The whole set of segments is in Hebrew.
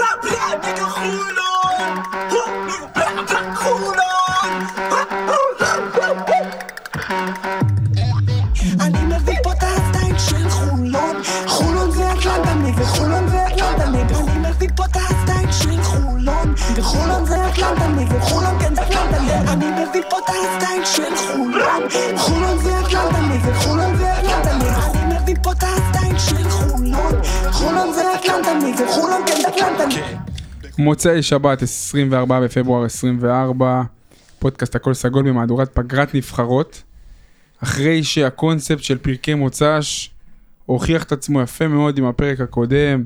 Rap lan nigga, who מוצאי שבת, 24 בפברואר 24, פודקאסט הכל סגול במהדורת פגרת נבחרות. אחרי שהקונספט של פרקי מוצ"ש הוכיח את עצמו יפה מאוד עם הפרק הקודם,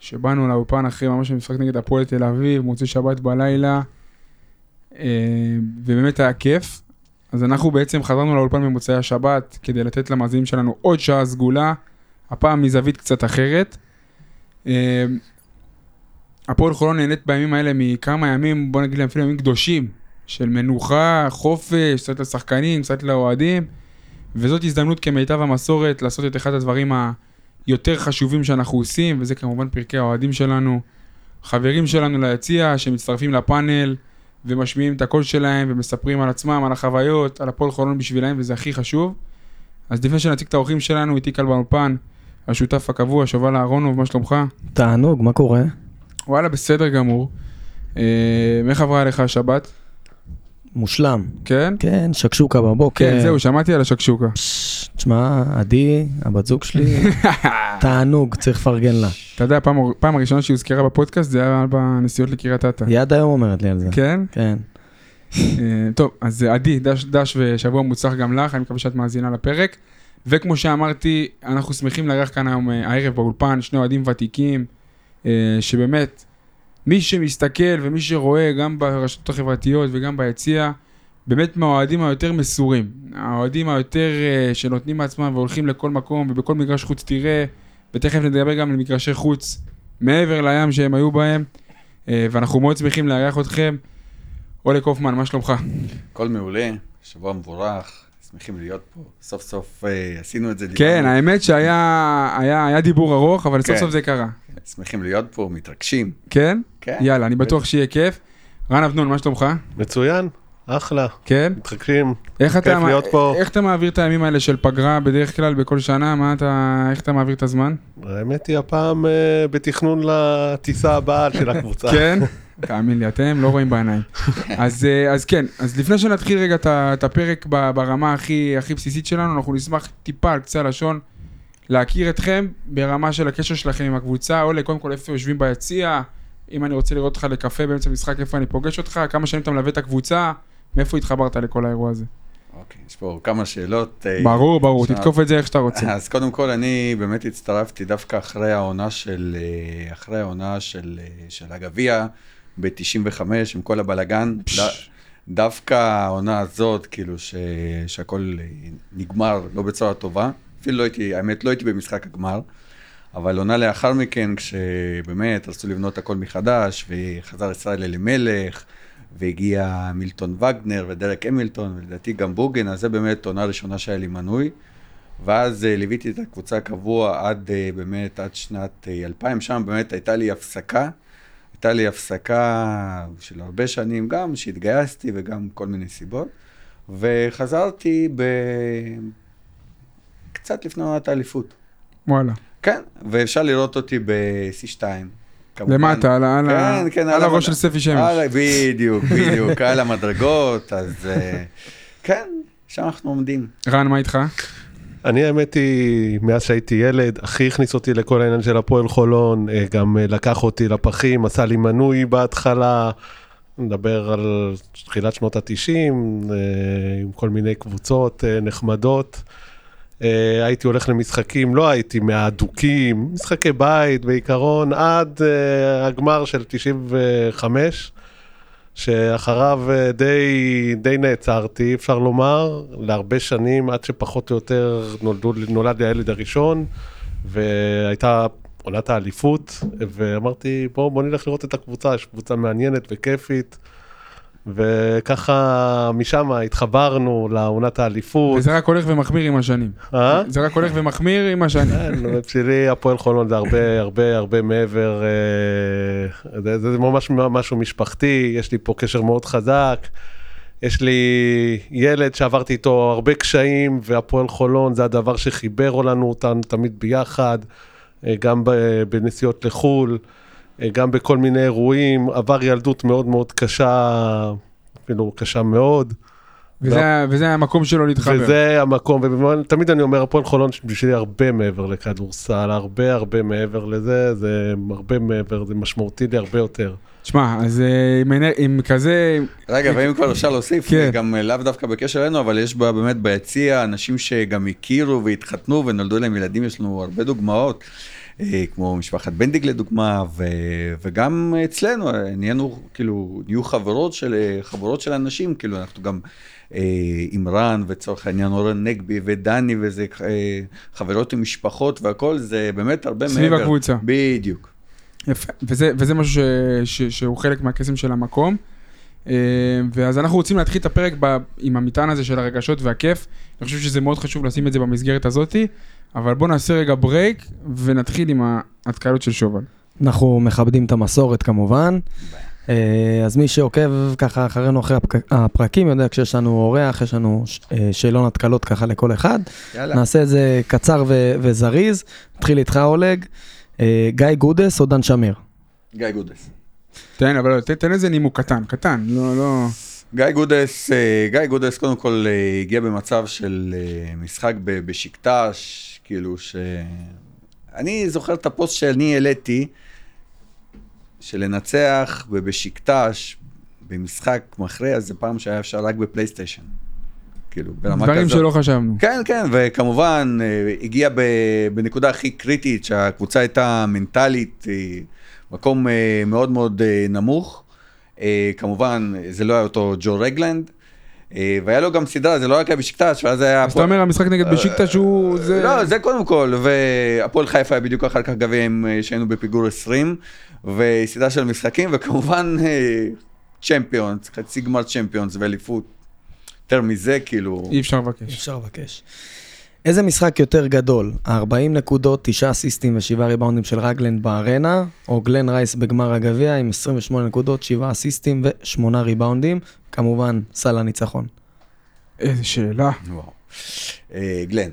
שבאנו לאופן אחרי ממש משחק נגד הפועל תל אביב, מוצאי שבת בלילה, אה, ובאמת היה כיף. אז אנחנו בעצם חזרנו לאולפן במוצאי השבת כדי לתת למאזינים שלנו עוד שעה סגולה, הפעם מזווית קצת אחרת. הפועל חולון נהנית בימים האלה מכמה ימים, בוא נגיד להם אפילו ימים קדושים, של מנוחה, חופש, קצת לשחקנים, קצת לאוהדים, וזאת הזדמנות כמיטב המסורת לעשות את אחד הדברים היותר חשובים שאנחנו עושים, וזה כמובן פרקי האוהדים שלנו, חברים שלנו ליציע, שמצטרפים לפאנל ומשמיעים את הקול שלהם ומספרים על עצמם, על החוויות, על הפועל חולון בשבילם, וזה הכי חשוב. אז לפני שנציג את האורחים שלנו, איתי כאן באולפן, השותף הקבוע, שובל אהרונוב, מה שלומך? תענוג, מה קורה? וואלה, בסדר גמור. אה, איך עברה עליך השבת? מושלם. כן? כן, שקשוקה בבוקר. כן, זהו, שמעתי על השקשוקה. תשמע, עדי, הבת זוג שלי, תענוג, צריך לפרגן לה. אתה יודע, פעם, הראשונה שהיא הוזכרה בפודקאסט זה היה בנסיעות לקריית אתא. היא עד היום אומרת לי על זה. כן? כן. אה, טוב, אז עדי, דש, דש ושבוע מוצלח גם לך, אני מקווה שאת מאזינה לפרק. וכמו שאמרתי, אנחנו שמחים לארח כאן היום אה, הערב באולפן, שני אוהדים ותיקים, שבאמת, מי שמסתכל ומי שרואה גם ברשתות החברתיות וגם ביציע, באמת מהאוהדים היותר מסורים. האוהדים היותר אה, שנותנים מעצמם והולכים לכל מקום ובכל מגרש חוץ תראה, ותכף נדבר גם על מגרשי חוץ מעבר לים שהם היו בהם, אה, ואנחנו מאוד שמחים לארח אתכם. אולי קופמן, מה שלומך? הכל מעולה, שבוע מבורך, שמחים להיות פה. סוף סוף אה, עשינו את זה. כן, דיברנו. האמת שהיה היה, היה דיבור ארוך, אבל סוף כן. סוף זה קרה. שמחים להיות פה, מתרגשים. כן? כן. יאללה, אני בטוח שיהיה כיף. רן אבנון, מה שלומך? מצוין, אחלה, כן? מתרגשים. איך כיף אתה, להיות פה. איך אתה מעביר את הימים האלה של פגרה בדרך כלל בכל שנה? מה אתה, איך אתה מעביר את הזמן? האמת היא הפעם אה, בתכנון לטיסה הבאה של הקבוצה. כן? תאמין לי, אתם לא רואים בעיניים. אז, אה, אז כן, אז לפני שנתחיל רגע את הפרק ברמה הכי, הכי בסיסית שלנו, אנחנו נשמח טיפה על קצה הלשון להכיר אתכם ברמה של הקשר שלכם עם הקבוצה, או קודם כל איפה יושבים ביציע, אם אני רוצה לראות אותך לקפה באמצע משחק, איפה אני פוגש אותך, כמה שנים אתה מלווה את הקבוצה, מאיפה התחברת לכל האירוע הזה. אוקיי, יש פה כמה שאלות. אה, ברור, ברור, עכשיו- תתקוף את זה איך שאתה רוצה. אז קודם כל, אני באמת הצטרפתי דווקא אחרי העונה של, אה, אחרי העונה של, אה, של הגביע ב-95, עם כל הבלגן. ד, דווקא העונה הזאת, כאילו, ש, שהכל נגמר לא בצורה טובה. אפילו לא הייתי, האמת, לא הייתי במשחק הגמר. אבל עונה לאחר מכן, כשבאמת רצו לבנות הכל מחדש, וחזר ישראל אלימלך, והגיע מילטון וגנר ודרק המילטון, ולדעתי גם בוגן, אז זה באמת עונה ראשונה שהיה לי מנוי. ואז uh, ליוויתי את הקבוצה קבוע עד uh, באמת, עד שנת uh, 2000, שם באמת הייתה לי הפסקה. הייתה לי הפסקה של הרבה שנים גם, שהתגייסתי וגם כל מיני סיבות. וחזרתי ב... קצת לפני עונת האליפות. וואלה. כן, ואפשר לראות אותי ב-C2. כמובן. למטה, על על כן, כן, על המד- הראש של ספי שמש. על- בדיוק, בדיוק, על המדרגות, אז אה, כן, שם אנחנו עומדים. רן, מה איתך? אני האמת היא, מאז שהייתי ילד, הכי הכניס אותי לכל העניין של הפועל חולון, אה, גם אה, לקח אותי לפחים, עשה לי מנוי בהתחלה, נדבר על תחילת שנות התשעים, עם כל מיני קבוצות נחמדות. אה, הייתי הולך למשחקים, לא הייתי מהאדוקים, משחקי בית בעיקרון, עד אה, הגמר של 95. שאחריו אה, די, די נעצרתי, אפשר לומר, להרבה שנים, עד שפחות או יותר נולדו, נולד לי הילד הראשון, והייתה עונת האליפות, ואמרתי, בוא, בוא נלך לראות את הקבוצה, יש קבוצה מעניינת וכיפית, וככה משם התחברנו לעונת האליפות. וזה רק הולך ומחמיר עם השנים. אה? זה רק הולך ומחמיר עם השנים. כן, בשבילי הפועל חולון זה הרבה הרבה הרבה מעבר, אה, זה, זה ממש משהו משפחתי, יש לי פה קשר מאוד חזק. יש לי ילד שעברתי איתו הרבה קשיים, והפועל חולון זה הדבר שחיבר לנו אותנו תמיד ביחד, אה, גם בנסיעות לחו"ל, גם בכל מיני אירועים. עבר ילדות מאוד מאוד קשה, אפילו קשה מאוד. וזה- וזה המקום שלו להתחבר. וזה המקום, ותמיד אני אומר, הפועל חולון בשבילי הרבה מעבר לכדורסל, הרבה הרבה מעבר לזה, זה הרבה מעבר, זה משמעותי לי הרבה יותר. תשמע, אז אה, עם אנר- עם כזה... רגע, ואם כבר אפשר להוסיף, כן. גם אה, לאו דווקא בקשר אלינו, אבל יש בה באמת ביציע אנשים שגם הכירו והתחתנו ונולדו להם ילדים, יש לנו הרבה דוגמאות, אה, כמו משפחת בנדיג לדוגמה, ו, וגם אצלנו אה, נהיינו, כאילו, נהיו חברות של, אה, חברות של אנשים, כאילו, אנחנו גם אה, עם רן, ולצורך העניין אורן נגבי ודני, וזה אה, חברות עם משפחות והכל, זה באמת הרבה סביב מעבר. הקבוצה. בדיוק. יפה, וזה, וזה משהו ש, ש, שהוא חלק מהקסם של המקום. אה, ואז אנחנו רוצים להתחיל את הפרק ב, עם המטען הזה של הרגשות והכיף. אני חושב שזה מאוד חשוב לשים את זה במסגרת הזאתי, אבל בואו נעשה רגע break ונתחיל עם ההתקלות של שובל. אנחנו מכבדים את המסורת כמובן. אה, אז מי שעוקב ככה אחרינו אחרי הפרקים יודע כשיש לנו אורח, יש לנו אה, שאלון התקלות ככה לכל אחד. יאללה. נעשה את זה קצר ו- וזריז. נתחיל איתך אולג. אה, גיא גודס או דן שמיר? גיא גודס. תן, אבל תן, תן איזה נימוק קטן, קטן, לא, לא... גיא גודס, גיא גודס קודם כל הגיע במצב של משחק בשקטש, כאילו ש... אני זוכר את הפוסט שאני העליתי, שלנצח ב- בשקטש, במשחק מכריע, זה פעם שהיה אפשר רק בפלייסטיישן. כאילו, ברמה כזאת. דברים שלא חשבנו. כן, כן, וכמובן, אה, הגיע בנקודה הכי קריטית, שהקבוצה הייתה מנטלית, אה, מקום אה, מאוד מאוד נמוך. כמובן, זה לא היה אותו ג'ו רגלנד, והיה לו גם סדרה, זה לא רק היה בשקטש, ואז היה... אז אתה אומר המשחק נגד בשיקטה שהוא... זה... לא, זה קודם כל, והפועל חיפה היה בדיוק אחר כך גביע עם, אה, שהיינו בפיגור 20, וסדרה של משחקים, וכמובן צ'מפיונס, חצי גמר צ'מפיונס ואליפות. יותר מזה, כאילו... אי אפשר אי לבקש. אפשר לבקש. איזה משחק יותר גדול? 40 נקודות, 9 אסיסטים ו-7 ריבאונדים של רגלנד בארנה, או גלן רייס בגמר הגביע עם 28 נקודות, 7 אסיסטים ו-8 ריבאונדים? כמובן, סל הניצחון. איזה שאלה. וואו. אה, גלן.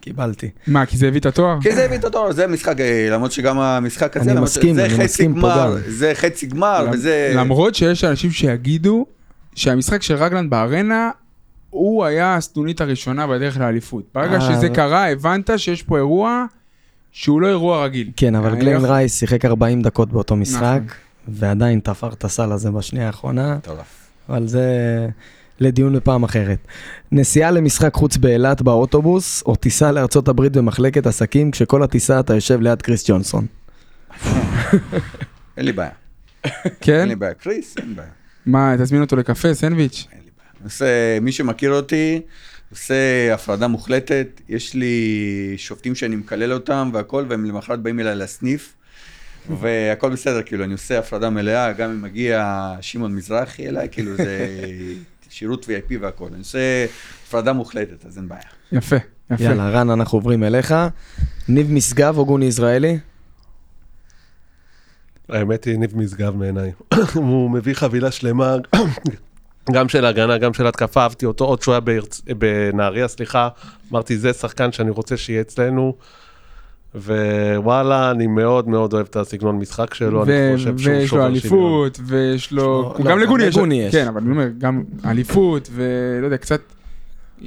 קיבלתי. מה, כי זה הביא את התואר? כי זה הביא את התואר, זה משחק, אה, למרות שגם המשחק הזה, אני מסכים, אני חצי מסכים פה גם. זה חצי גמר, למ- וזה... למרות שיש אנשים שיגידו שהמשחק של רגלנד בארנה, הוא היה הסנונית הראשונה בדרך לאליפות. ברגע אה, שזה קרה, הבנת שיש פה אירוע שהוא לא אירוע רגיל. כן, אבל גלן לא- רייס שיחק 40 דקות באותו משחק, נכון. ועדיין תפר את הסל הזה בשנייה האחרונה, מטורף. אבל זה לדיון בפעם אחרת. נסיעה למשחק חוץ באילת באוטובוס, או טיסה לארצות הברית במחלקת עסקים, כשכל הטיסה אתה יושב ליד קריס ג'ונסון. אין לי בעיה. כן? אין לי בעיה. קריס, אין בעיה. מה, תזמין אותו לקפה, סנדוויץ'? אין. עושה, מי שמכיר אותי, עושה הפרדה מוחלטת. יש לי שופטים שאני מקלל אותם והכל, והם למחרת באים אליי לסניף. והכל בסדר, כאילו, אני עושה הפרדה מלאה, גם אם מגיע שמעון מזרחי אליי, כאילו, זה שירות VIP והכל. אני עושה הפרדה מוחלטת, אז אין בעיה. יפה, יפה. יאללה, רן, אנחנו עוברים אליך. ניב משגב או גוני יזרעאלי? האמת היא ניב משגב בעיניי. הוא מביא חבילה שלמה, גם של הגנה, גם של התקפה, אהבתי אותו עוד שהוא היה בארצ- בנהריה, סליחה. אמרתי, זה שחקן שאני רוצה שיהיה אצלנו. ווואלה, אני מאוד מאוד אוהב את הסגנון משחק שלו, ו- אני חושב שהוא ויש לו שובר שוויון. אליפות, ויש לו... לא, הוא לא, גם יש. לגוני יש. כן, אבל אני אומר, גם אליפות, ולא יודע, קצת...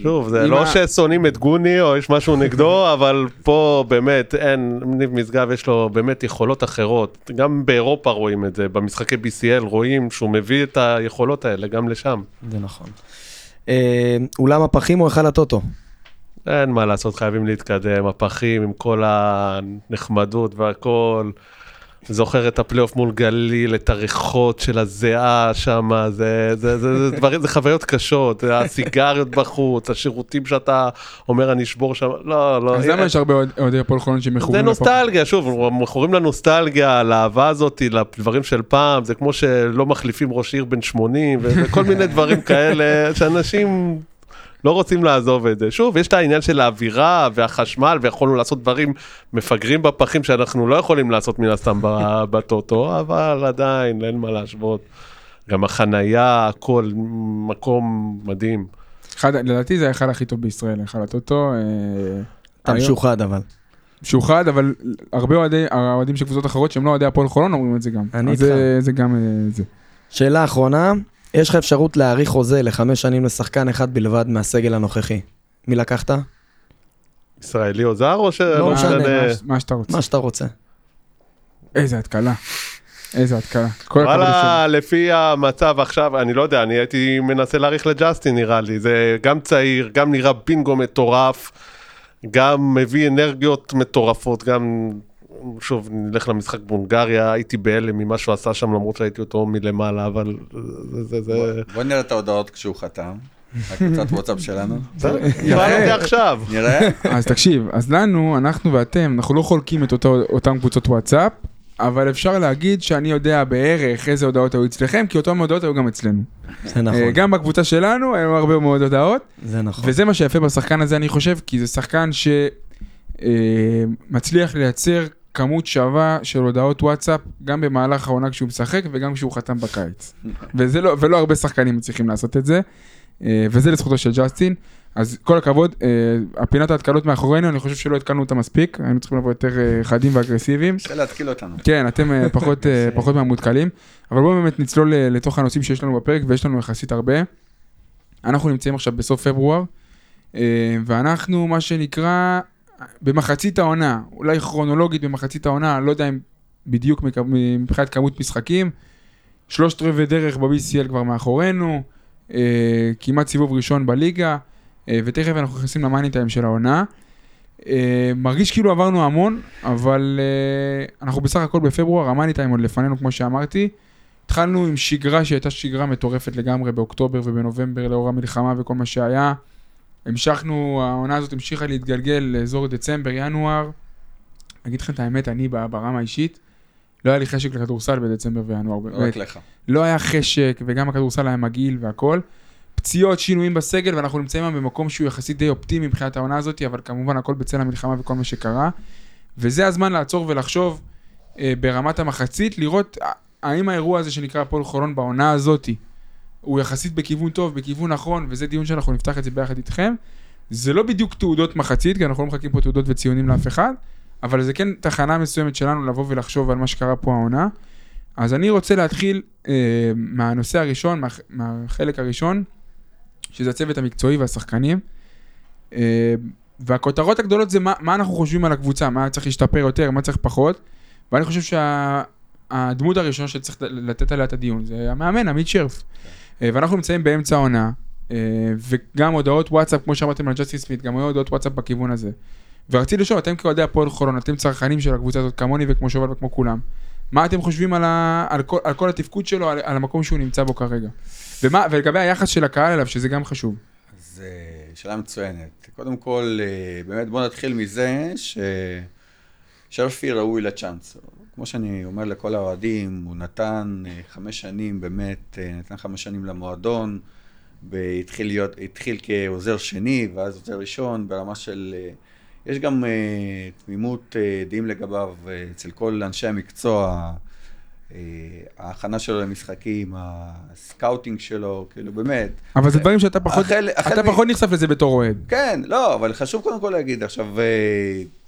שוב, זה לא ה- ששונאים את גוני או יש משהו נגדו, אבל פה באמת אין, ניב משגב יש לו באמת יכולות אחרות. גם באירופה רואים את זה, במשחקי BCL רואים שהוא מביא את היכולות האלה גם לשם. זה נכון. אה, אולם הפחים או היכל הטוטו? אין מה לעשות, חייבים להתקדם, הפחים עם כל הנחמדות והכל. זוכר את הפלייאוף מול גליל, את הריחות של הזיעה שם, זה, זה, זה, זה, דברים, זה חוויות קשות, זה הסיגריות בחוץ, השירותים שאתה אומר אני אשבור שם, לא, לא. אז למה יש הרבה אוהד- אוהדי הפועל חולון זה שמכורים נוסטלגיה, שוב, מכורים לנוסטלגיה, לאהבה הזאת, לדברים של פעם, זה כמו שלא מחליפים ראש עיר בן 80, וכל מיני דברים כאלה, שאנשים לא רוצים לעזוב את זה. שוב, יש את העניין של האווירה והחשמל, ויכולנו לעשות דברים מפגרים בפחים שאנחנו לא יכולים לעשות מן הסתם בטוטו, אבל עדיין, אין מה להשוות. גם החנייה, הכל, מקום מדהים. אחד, לדעתי זה ההיכל הכי טוב בישראל, ההיכל הטוטו. אתה משוחד אבל. משוחד, אבל הרבה אוהדי, האוהדים של קבוצות אחרות שהם לא אוהדי הפועל חולון אומרים את זה גם. אני זה, זה גם אה, זה. שאלה אחרונה, יש לך אפשרות להאריך חוזה לחמש שנים לשחקן אחד בלבד מהסגל הנוכחי. מי לקחת? ישראלי או זר, או שלא לא משנה, מה, מה שאתה רוצה. מה שאתה רוצה. איזה התקלה. איזה התקלה. וואלה, לפי המצב עכשיו, אני לא יודע, אני הייתי מנסה להאריך לג'סטין נראה לי, זה גם צעיר, גם נראה בינגו מטורף, גם מביא אנרגיות מטורפות, גם, שוב, נלך למשחק בהונגריה, הייתי בהלם ממה שהוא עשה שם, למרות שהייתי אותו מלמעלה, אבל זה, זה, זה, בוא נראה את ההודעות כשהוא חתם. הקבוצת וואטסאפ שלנו. בסדר, נראה את זה עכשיו. נראה? אז תקשיב, אז לנו, אנחנו ואתם, אנחנו לא חולקים את אותו, אותם קבוצות וואטסאפ, אבל אפשר להגיד שאני יודע בערך איזה הודעות היו אצלכם, כי אותן הודעות היו גם אצלנו. זה נכון, אה, גם בקבוצה שלנו היו הרבה מאוד הודעות, זה נכון. וזה מה שיפה בשחקן הזה, אני חושב, כי זה שחקן שמצליח לייצר כמות שווה של הודעות וואטסאפ, גם במהלך העונה כשהוא משחק וגם כשהוא חתם בקיץ. וזה לא, ולא הרבה שחקנים מצליחים לעשות את זה, אה, וזה לזכותו של ג'סטין. אז כל הכבוד, אה, הפינת ההתקלות מאחורינו, אני חושב שלא התקלנו אותה מספיק, היינו צריכים לבוא יותר אה, חדים ואגרסיביים. אפשר להתקיל אותנו. כן, אתם פחות, פחות מהמותקלים, אבל בואו באמת נצלול לתוך הנושאים שיש לנו בפרק, ויש לנו יחסית הרבה. אנחנו נמצאים עכשיו בסוף פברואר, ואנחנו, מה שנקרא, במחצית העונה, אולי כרונולוגית במחצית העונה, לא יודע אם בדיוק מבחינת כמות משחקים, שלושת רבעי דרך ב-BCL כבר מאחורינו, אה, כמעט סיבוב ראשון בליגה, אה, ותכף אנחנו נכנסים למאני טיים של העונה. אה, מרגיש כאילו עברנו המון, אבל אה, אנחנו בסך הכל בפברואר, המאני טיים עוד לפנינו, כמו שאמרתי. התחלנו עם שגרה שהייתה שגרה מטורפת לגמרי באוקטובר ובנובמבר לאור המלחמה וכל מה שהיה. המשכנו, העונה הזאת המשיכה להתגלגל לאזור דצמבר, ינואר. אגיד לכם את האמת, אני ברמה האישית, לא היה לי חשק לכדורסל בדצמבר וינואר, באמת. רק לך. לא היה חשק, וגם הכדורסל היה מגעיל והכל. פציעות, שינויים בסגל, ואנחנו נמצאים היום במקום שהוא יחסית די אופטימי מבחינת העונה הזאת, אבל כמובן הכל בצל המלחמה וכל מה שקרה. וזה הזמן לעצור ולחשוב אה, ברמת המחצית, לראות אה, האם האירוע הזה שנקרא הפועל חולון בעונה הזאתי, הוא יחסית בכיוון טוב, בכיוון נכון, וזה דיון שאנחנו נפתח את זה ביחד איתכם. זה לא בדיוק תעודות מחצית, כי אנחנו לא מחכים פה תעודות וציונים לאף אחד, אבל זה כן תחנה מסוימת שלנו לבוא ולחשוב על מה שקרה פה העונה. אז אני רוצה להתחיל אה, מהנושא הראשון, מה, מהחלק הראשון, שזה הצוות המקצועי והשחקנים. אה, והכותרות הגדולות זה מה, מה אנחנו חושבים על הקבוצה, מה צריך להשתפר יותר, מה צריך פחות. ואני חושב שהדמות הראשונה שצריך לתת עליה את הדיון זה המאמן, עמית שרף. אה, ואנחנו נמצאים באמצע העונה, אה, וגם הודעות וואטסאפ, כמו שאמרתם על ג'סטין סמית, גם היו הודעות וואטסאפ בכיוון הזה. ורציתי לשאול, אתם כאוהדי הפועל חולון, אתם צרכנים של הקבוצה הזאת כמוני וכמו שובל וכמו כולם. מה אתם חושבים על, ה, על, כל, על כל התפקוד שלו, על, על המקום שהוא נמצא בו כרגע? ומה, ולגבי היחס של הקהל אליו, שזה גם חשוב. אז אה, שאלה מצוינת. קודם כל, אה, באמת בוא נתחיל מזה ששרפי ראוי לצ'אנס. כמו שאני אומר לכל האוהדים, הוא נתן אה, חמש שנים, באמת, אה, נתן חמש שנים למועדון, והתחיל להיות, התחיל כעוזר שני, ואז עוזר ראשון, ברמה של... אה, יש גם תמימות דעים לגביו אצל כל אנשי המקצוע, ההכנה שלו למשחקים, ה scouting שלו, כאילו באמת. אבל זה דברים שאתה פחות, החל- החל אתה מ- פחות נחשף לזה בתור אוהד. כן, לא, אבל חשוב קודם כל להגיד, עכשיו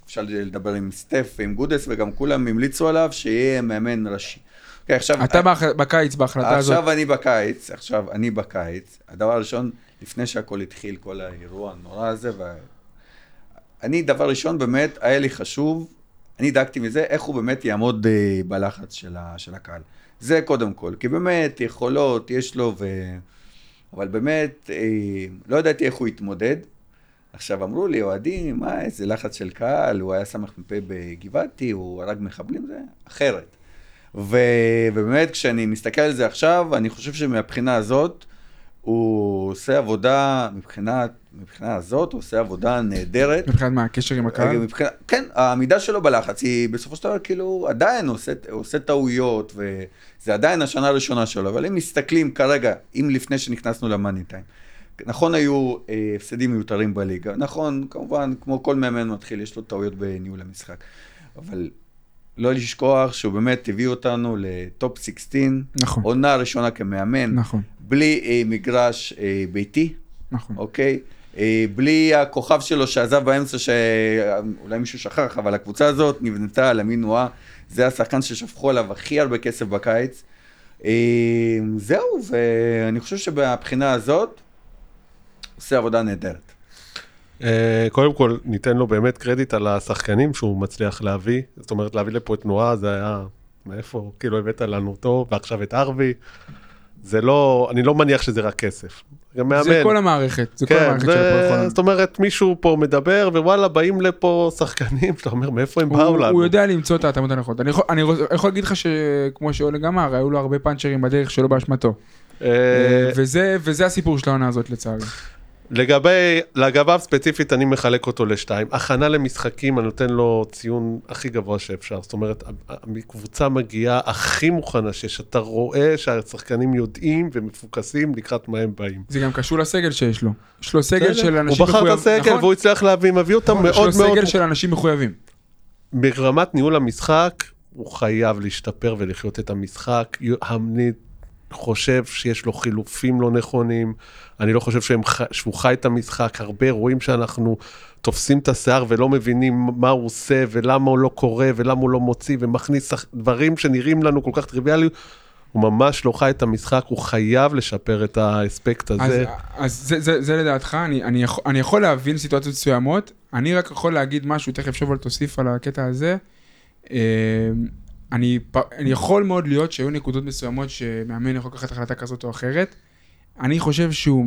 אפשר לדבר עם סטף ועם גודס, וגם כולם המליצו עליו שיהיה מאמן ראשי. אוקיי, עכשיו... אתה בהח- בקיץ בהחלטה הזאת, עכשיו אני בקיץ, עכשיו אני בקיץ, הדבר הראשון, לפני שהכל התחיל, כל האירוע הנורא הזה, ו... אני, דבר ראשון, באמת, היה לי חשוב, אני דאגתי מזה, איך הוא באמת יעמוד אה, בלחץ של, ה, של הקהל. זה קודם כל, כי באמת, יכולות, יש לו, ו... אבל באמת, אה, לא ידעתי איך הוא יתמודד. עכשיו, אמרו לי, אוהדים, מה, איזה לחץ של קהל, הוא היה סמ"פ בגבעתי, הוא הרג מחבלים, זה אחרת. ו... ובאמת, כשאני מסתכל על זה עכשיו, אני חושב שמבחינה הזאת, הוא עושה עבודה, מבחינת, מבחינה הזאת, הוא עושה עבודה נהדרת. מבחינת מה, הקשר עם הקהל? מבחינת, כן, העמידה שלו בלחץ היא בסופו של דבר כאילו עדיין עושה, עושה טעויות וזה עדיין השנה הראשונה שלו, אבל אם מסתכלים כרגע, אם לפני שנכנסנו למאני טיים, נכון היו אה, הפסדים מיותרים בליגה, נכון, כמובן, כמו כל מאמן מתחיל, יש לו טעויות בניהול המשחק, אבל לא לשכוח שהוא באמת הביא אותנו לטופ 16, נכון. עונה ראשונה כמאמן, נכון, בלי אה, מגרש אה, ביתי, נכון. אוקיי? אה, בלי הכוכב שלו שעזב באמצע, שאולי מישהו שכח, אבל הקבוצה הזאת נבנתה על אמין נועה, זה השחקן ששפכו עליו הכי הרבה כסף בקיץ. אה, זהו, ואני חושב שבבחינה הזאת, עושה עבודה נהדרת. אה, קודם כל, ניתן לו באמת קרדיט על השחקנים שהוא מצליח להביא. זאת אומרת, להביא לפה את תנועה, זה היה... מאיפה? כאילו הבאת לנו אותו, ועכשיו את ארווי. זה לא, אני לא מניח שזה רק כסף. גם מאמן. זה כל המערכת, זה כל כן, המערכת של זה, הפועל חולון. זאת אומרת, מישהו פה מדבר, ווואלה, באים לפה שחקנים, שאתה אומר, מאיפה הם באו הוא, לנו? הוא יודע למצוא את ההתאמות הנכונות. אני יכול, אני יכול להגיד לך שכמו שאולג אמר, היו לו הרבה פאנצ'רים בדרך שלא באשמתו. אה, וזה, וזה הסיפור של העונה הזאת לצערי. לגבי, לגביו ספציפית אני מחלק אותו לשתיים. הכנה למשחקים, אני נותן לו ציון הכי גבוה שאפשר. זאת אומרת, הקבוצה מגיעה הכי מוכנה שיש. אתה רואה שהשחקנים יודעים ומפוקסים לקראת מה הם באים. זה גם קשור לסגל שיש לו. יש לו סגל של הוא אנשים בחר את הסגל נכון? והוא הצליח להביא, מביא אותם נכון, יש לו מאוד מאוד... סגל של אנשים מחויבים. ברמת ניהול המשחק, הוא חייב להשתפר ולחיות את המשחק. חושב שיש לו חילופים לא נכונים, אני לא חושב שהם, שהוא חי את המשחק, הרבה רואים שאנחנו תופסים את השיער ולא מבינים מה הוא עושה ולמה הוא לא קורא ולמה הוא לא מוציא ומכניס דברים שנראים לנו כל כך טריוויאליים. הוא ממש לא חי את המשחק, הוא חייב לשפר את האספקט אז, הזה. אז זה, זה, זה לדעתך, אני, אני, יכול, אני יכול להבין סיטואציות מסוימות, אני רק יכול להגיד משהו, תכף שוב תוסיף על הקטע הזה. אני, אני יכול מאוד להיות שהיו נקודות מסוימות שמאמן יכול לקחת החלטה כזאת או אחרת. אני חושב שהוא,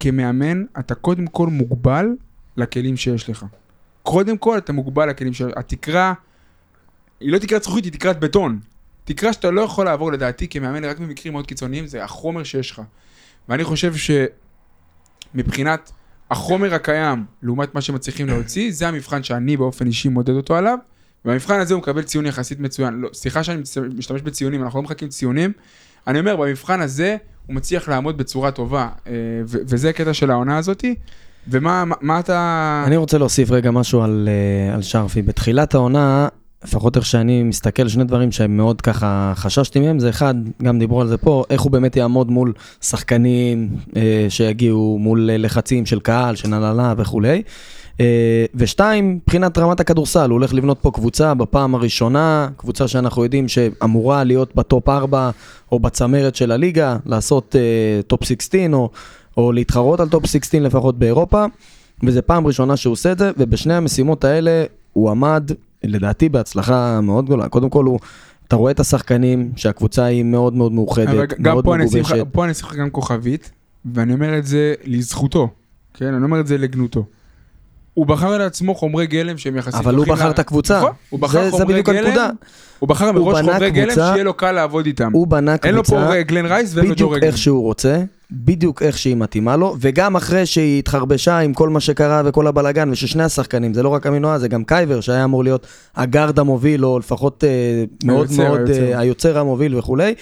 כמאמן, אתה קודם כל מוגבל לכלים שיש לך. קודם כל אתה מוגבל לכלים שיש לך. התקרה, היא לא תקרת זכוכית, היא תקרת בטון. תקרה שאתה לא יכול לעבור לדעתי כמאמן רק במקרים מאוד קיצוניים, זה החומר שיש לך. ואני חושב שמבחינת החומר הקיים, לעומת מה שמצליחים להוציא, זה המבחן שאני באופן אישי מודד אותו עליו, ובמבחן הזה הוא מקבל ציון יחסית מצוין. לא, סליחה שאני משתמש בציונים, אנחנו לא מחכים ציונים. אני אומר, במבחן הזה הוא מצליח לעמוד בצורה טובה, אה, ו- וזה הקטע של העונה הזאתי. ומה מה, מה אתה... אני רוצה להוסיף רגע משהו על, אה, על שרפי. בתחילת העונה, לפחות איך שאני מסתכל, שני דברים שהם מאוד ככה חששתי מהם, זה אחד, גם דיברו על זה פה, איך הוא באמת יעמוד מול שחקנים אה, שיגיעו, מול אה, לחצים של קהל, של הנהלה וכולי. אה, ושתיים, מבחינת רמת הכדורסל, הוא הולך לבנות פה קבוצה בפעם הראשונה, קבוצה שאנחנו יודעים שאמורה להיות בטופ 4 או בצמרת של הליגה, לעשות אה, טופ 16 או, או להתחרות על טופ 16 לפחות באירופה. וזו פעם ראשונה שהוא עושה את זה, ובשני המשימות האלה הוא עמד, לדעתי, בהצלחה מאוד גדולה. קודם כל, הוא, אתה רואה את השחקנים, שהקבוצה היא מאוד מאוד מאוחדת, מאוד מגובשת. פה אני אשים לך גם כוכבית, ואני אומר את זה לזכותו, כן? אני אומר את זה לגנותו. הוא בחר לעצמו חומרי גלם שהם יחסית... אבל הוא בחר לה- את הקבוצה. נכון, הוא בחר זה, זה חומרי בדיוק גלם, הנקודה. הוא בחר מראש חומרי גלם קבוצה- שיהיה לו קל לעבוד איתם. הוא בנה אין לו קבוצה פה גלן רייס ואין לו בדיוק ג'ורגן. איך שהוא רוצה, בדיוק איך שהיא מתאימה לו, וגם אחרי שהיא התחרבשה עם כל מה שקרה וכל הבלגן, וששני השחקנים, זה לא רק אמינואה, זה גם קייבר, שהיה אמור להיות הגארד המוביל, או לפחות אה, מאוד היוצר, מאוד היוצר. אה, היוצר המוביל וכולי,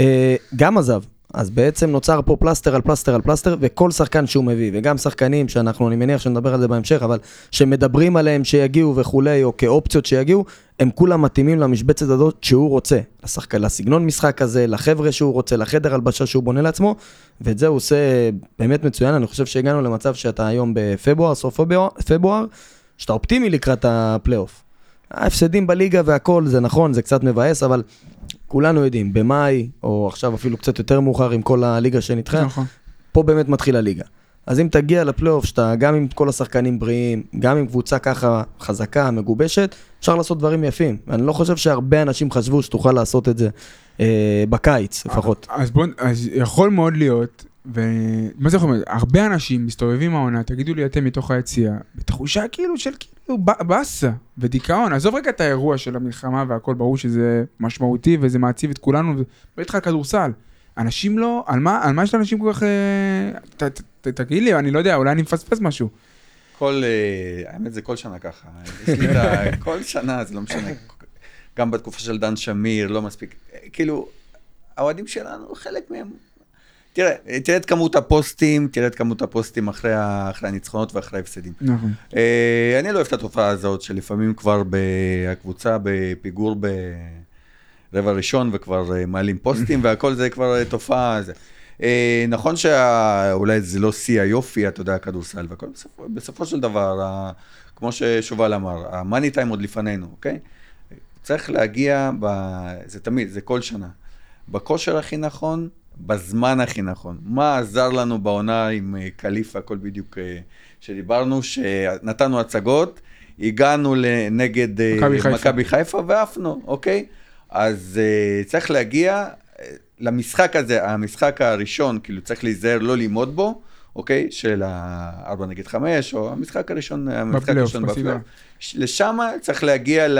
אה, גם עזב. אז בעצם נוצר פה פלסטר על פלסטר על פלסטר, וכל שחקן שהוא מביא, וגם שחקנים שאנחנו, אני מניח שנדבר על זה בהמשך, אבל שמדברים עליהם שיגיעו וכולי, או כאופציות שיגיעו, הם כולם מתאימים למשבצת הזאת שהוא רוצה. לשחק, לסגנון משחק הזה, לחבר'ה שהוא רוצה, לחדר הלבשה שהוא בונה לעצמו, ואת זה הוא עושה באמת מצוין. אני חושב שהגענו למצב שאתה היום בפברואר, סוף פברואר, שאתה אופטימי לקראת הפלייאוף. ההפסדים בליגה והכל, זה נכון, זה קצת מבאס, אבל כולנו יודעים, במאי, או עכשיו אפילו קצת יותר מאוחר עם כל הליגה שנדחה, נכון. פה באמת מתחיל הליגה. אז אם תגיע לפלייאוף, שאתה גם עם כל השחקנים בריאים, גם עם קבוצה ככה חזקה, מגובשת, אפשר לעשות דברים יפים. ואני לא חושב שהרבה אנשים חשבו שתוכל לעשות את זה אה, בקיץ, לפחות. אז בוא, אז יכול מאוד להיות ומה זה יכול להיות? הרבה אנשים מסתובבים העונה, תגידו לי אתם מתוך היציאה, בתחושה כאילו של כאילו באסה ודיכאון. עזוב רגע את האירוע של המלחמה והכל, ברור שזה משמעותי וזה מעציב את כולנו, ובטח כדורסל. אנשים לא, על מה, על מה יש לאנשים כל כך... אה, ת, ת, ת, תגיד לי, אני לא יודע, אולי אני מפספס משהו. כל, אה, האמת זה כל שנה ככה. יש לי את ה... כל שנה, זה לא משנה. גם בתקופה של דן שמיר, לא מספיק. כאילו, האוהדים שלנו, חלק מהם... תראה, תראה את כמות הפוסטים, תראה את כמות הפוסטים אחרי, ה- אחרי הניצחונות ואחרי ההפסדים. נכון. אה, אני לא אוהב את התופעה הזאת, שלפעמים כבר הקבוצה בפיגור ברבע ראשון וכבר אה, מעלים פוסטים והכל זה כבר אה, תופעה. זה. אה, נכון שאולי זה לא שיא היופי, אתה יודע, הכדורסל והכל, בסופו, בסופו של דבר, ה- כמו ששובל אמר, המאני טיים עוד לפנינו, אוקיי? צריך להגיע, ב... זה תמיד, זה כל שנה, בכושר הכי נכון, בזמן הכי נכון. מה עזר לנו בעונה עם אה, קליפה, הכל בדיוק אה, שדיברנו, שנתנו הצגות, הגענו נגד אה, מכבי חיפה. חיפה ועפנו, אוקיי? אז uh, צריך להגיע למשחק הזה, המשחק הראשון, כאילו צריך להיזהר לא ללמוד בו, אוקיי? של ה-4 נגד 5, או המשחק הראשון, המשחק הראשון. בפלייאוף. לשם צריך להגיע ל...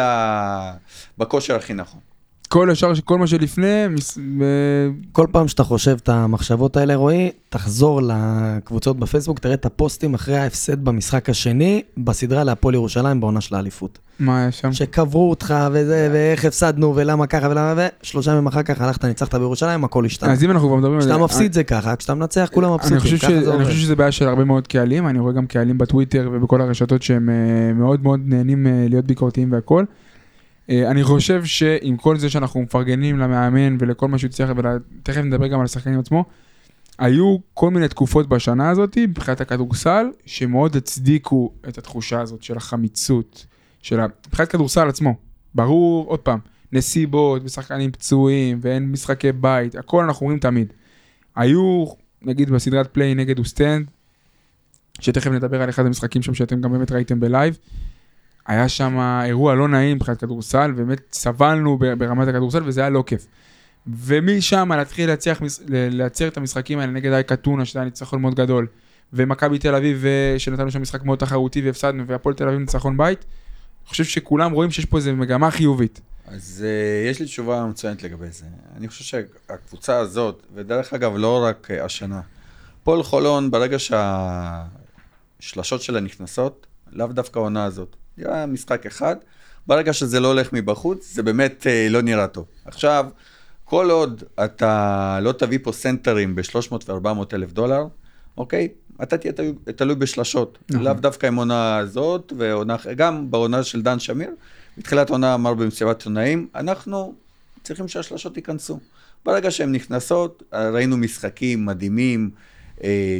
בכושר הכי נכון. כל השאר, כל מה שלפני, מס- ו- כל פעם שאתה חושב את המחשבות האלה, רועי, תחזור לקבוצות בפייסבוק, תראה את הפוסטים אחרי ההפסד במשחק השני, בסדרה להפועל ירושלים בעונה של האליפות. מה היה שם? שקברו אותך וזה, ואיך הפסדנו, ולמה ככה ולמה, ושלושה ימים אחר כך הלכת, ניצחת בירושלים, הכל השתנה. אז אם אנחנו כבר מדברים על זה... כשאתה מפסיד זה ככה, כשאתה מנצח כולם אני ש... ככה זה אני עובד. חושב שזה בעיה של הרבה מאוד קהלים, אני רואה גם קהלים בטוויטר ובכל הרשתות שהם אה, מאוד מאוד נהנים אה, להיות ביקורתיים והכל. אה, אני חושב שעם כל זה שאנחנו מפרגנים למאמן ולכל מה שהוא הצליח, ותכף נדבר גם על השחקנים עצמו, היו כל מיני תקופות בשנה הזאת, מבחינת הכדורסל, שמאוד הצדיקו את התחושה הזאת של החמיצות, של ה... מבחינת כדורסל עצמו. ברור, עוד פעם, נסיבות ושחקנים פצועים ואין משחקי בית, הכל אנחנו אומרים תמיד. היו, נגיד בסדרת play נגד אוסטנד, שתכף נדבר על אחד המשחקים שם שאתם גם באמת ראיתם ב live, היה שם אירוע לא נעים מבחינת כדורסל, באמת סבלנו ברמת הכדורסל וזה היה לא כיף. ומשם להתחיל להצליח, לייצר את המשחקים האלה נגד אאק אתונה, שזה היה ניצחון מאוד גדול, ומכבי תל אביב, אה, שנתנו שם משחק מאוד תחרותי והפסדנו, והפועל תל אביב ניצחון בית, אני חושב שכולם רואים שיש פה איזו מגמה חיובית. אז uh, יש לי תשובה מצוינת לגבי זה. אני חושב שהקבוצה הזאת, ודרך אגב, לא רק uh, השנה, פועל חולון, ברגע שהשלשות שלה נכנסות, לאו דווקא העונה הזאת. היה משחק אחד, ברגע שזה לא הולך מבחוץ, זה באמת uh, לא נראה טוב. עכשיו, כל עוד אתה לא תביא פה סנטרים ב-300 ו-400 אלף דולר, אוקיי? אתה תהיה תלוי- תלוי בשלשות. נכון. לאו דווקא עם עונה הזאת, ועונה, גם בעונה של דן שמיר, בתחילת העונה אמר במסיבת עיתונאים, אנחנו צריכים שהשלשות ייכנסו. ברגע שהן נכנסות, ראינו משחקים מדהימים, אה,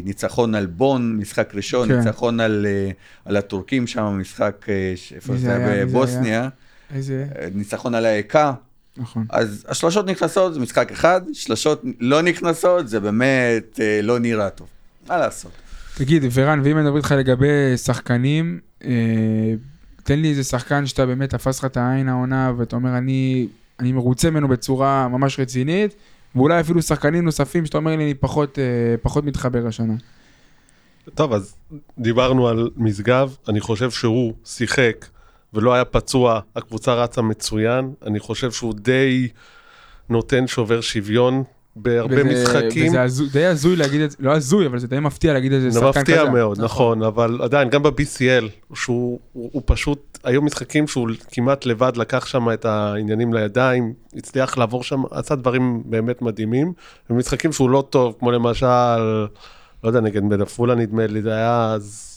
ניצחון על בון, משחק ראשון, כן. ניצחון על, אה, על הטורקים שם, משחק, אה, איפה זה היה? בבוסניה, איזה... אה, ניצחון על האקה. נכון. אז השלשות נכנסות זה משחק אחד, שלשות לא נכנסות זה באמת אה, לא נראה טוב. מה לעשות? תגיד, ורן, ואם אני מדבר איתך לגבי שחקנים, אה, תן לי איזה שחקן שאתה באמת תפס לך את העין העונה, ואתה אומר, אני, אני מרוצה ממנו בצורה ממש רצינית, ואולי אפילו שחקנים נוספים שאתה אומר לי, אני פחות, אה, פחות מתחבר השנה. טוב, אז דיברנו על משגב, אני חושב שהוא שיחק ולא היה פצוע, הקבוצה רצה מצוין, אני חושב שהוא די נותן שובר שוויון בהרבה וזה- משחקים. וזה הזו, די הזוי להגיד את זה, לא הזוי, אבל זה די מפתיע להגיד את זה שחקן כזה. מפתיע מאוד, נכון, אבל עדיין, גם ב-BCL, שהוא הוא, הוא פשוט, היו משחקים שהוא כמעט לבד לקח שם את העניינים לידיים, הצליח לעבור שם, עשה דברים באמת מדהימים, ומשחקים שהוא לא טוב, כמו למשל, לא יודע, נגד מלפולה נדמה לי, זה היה, אז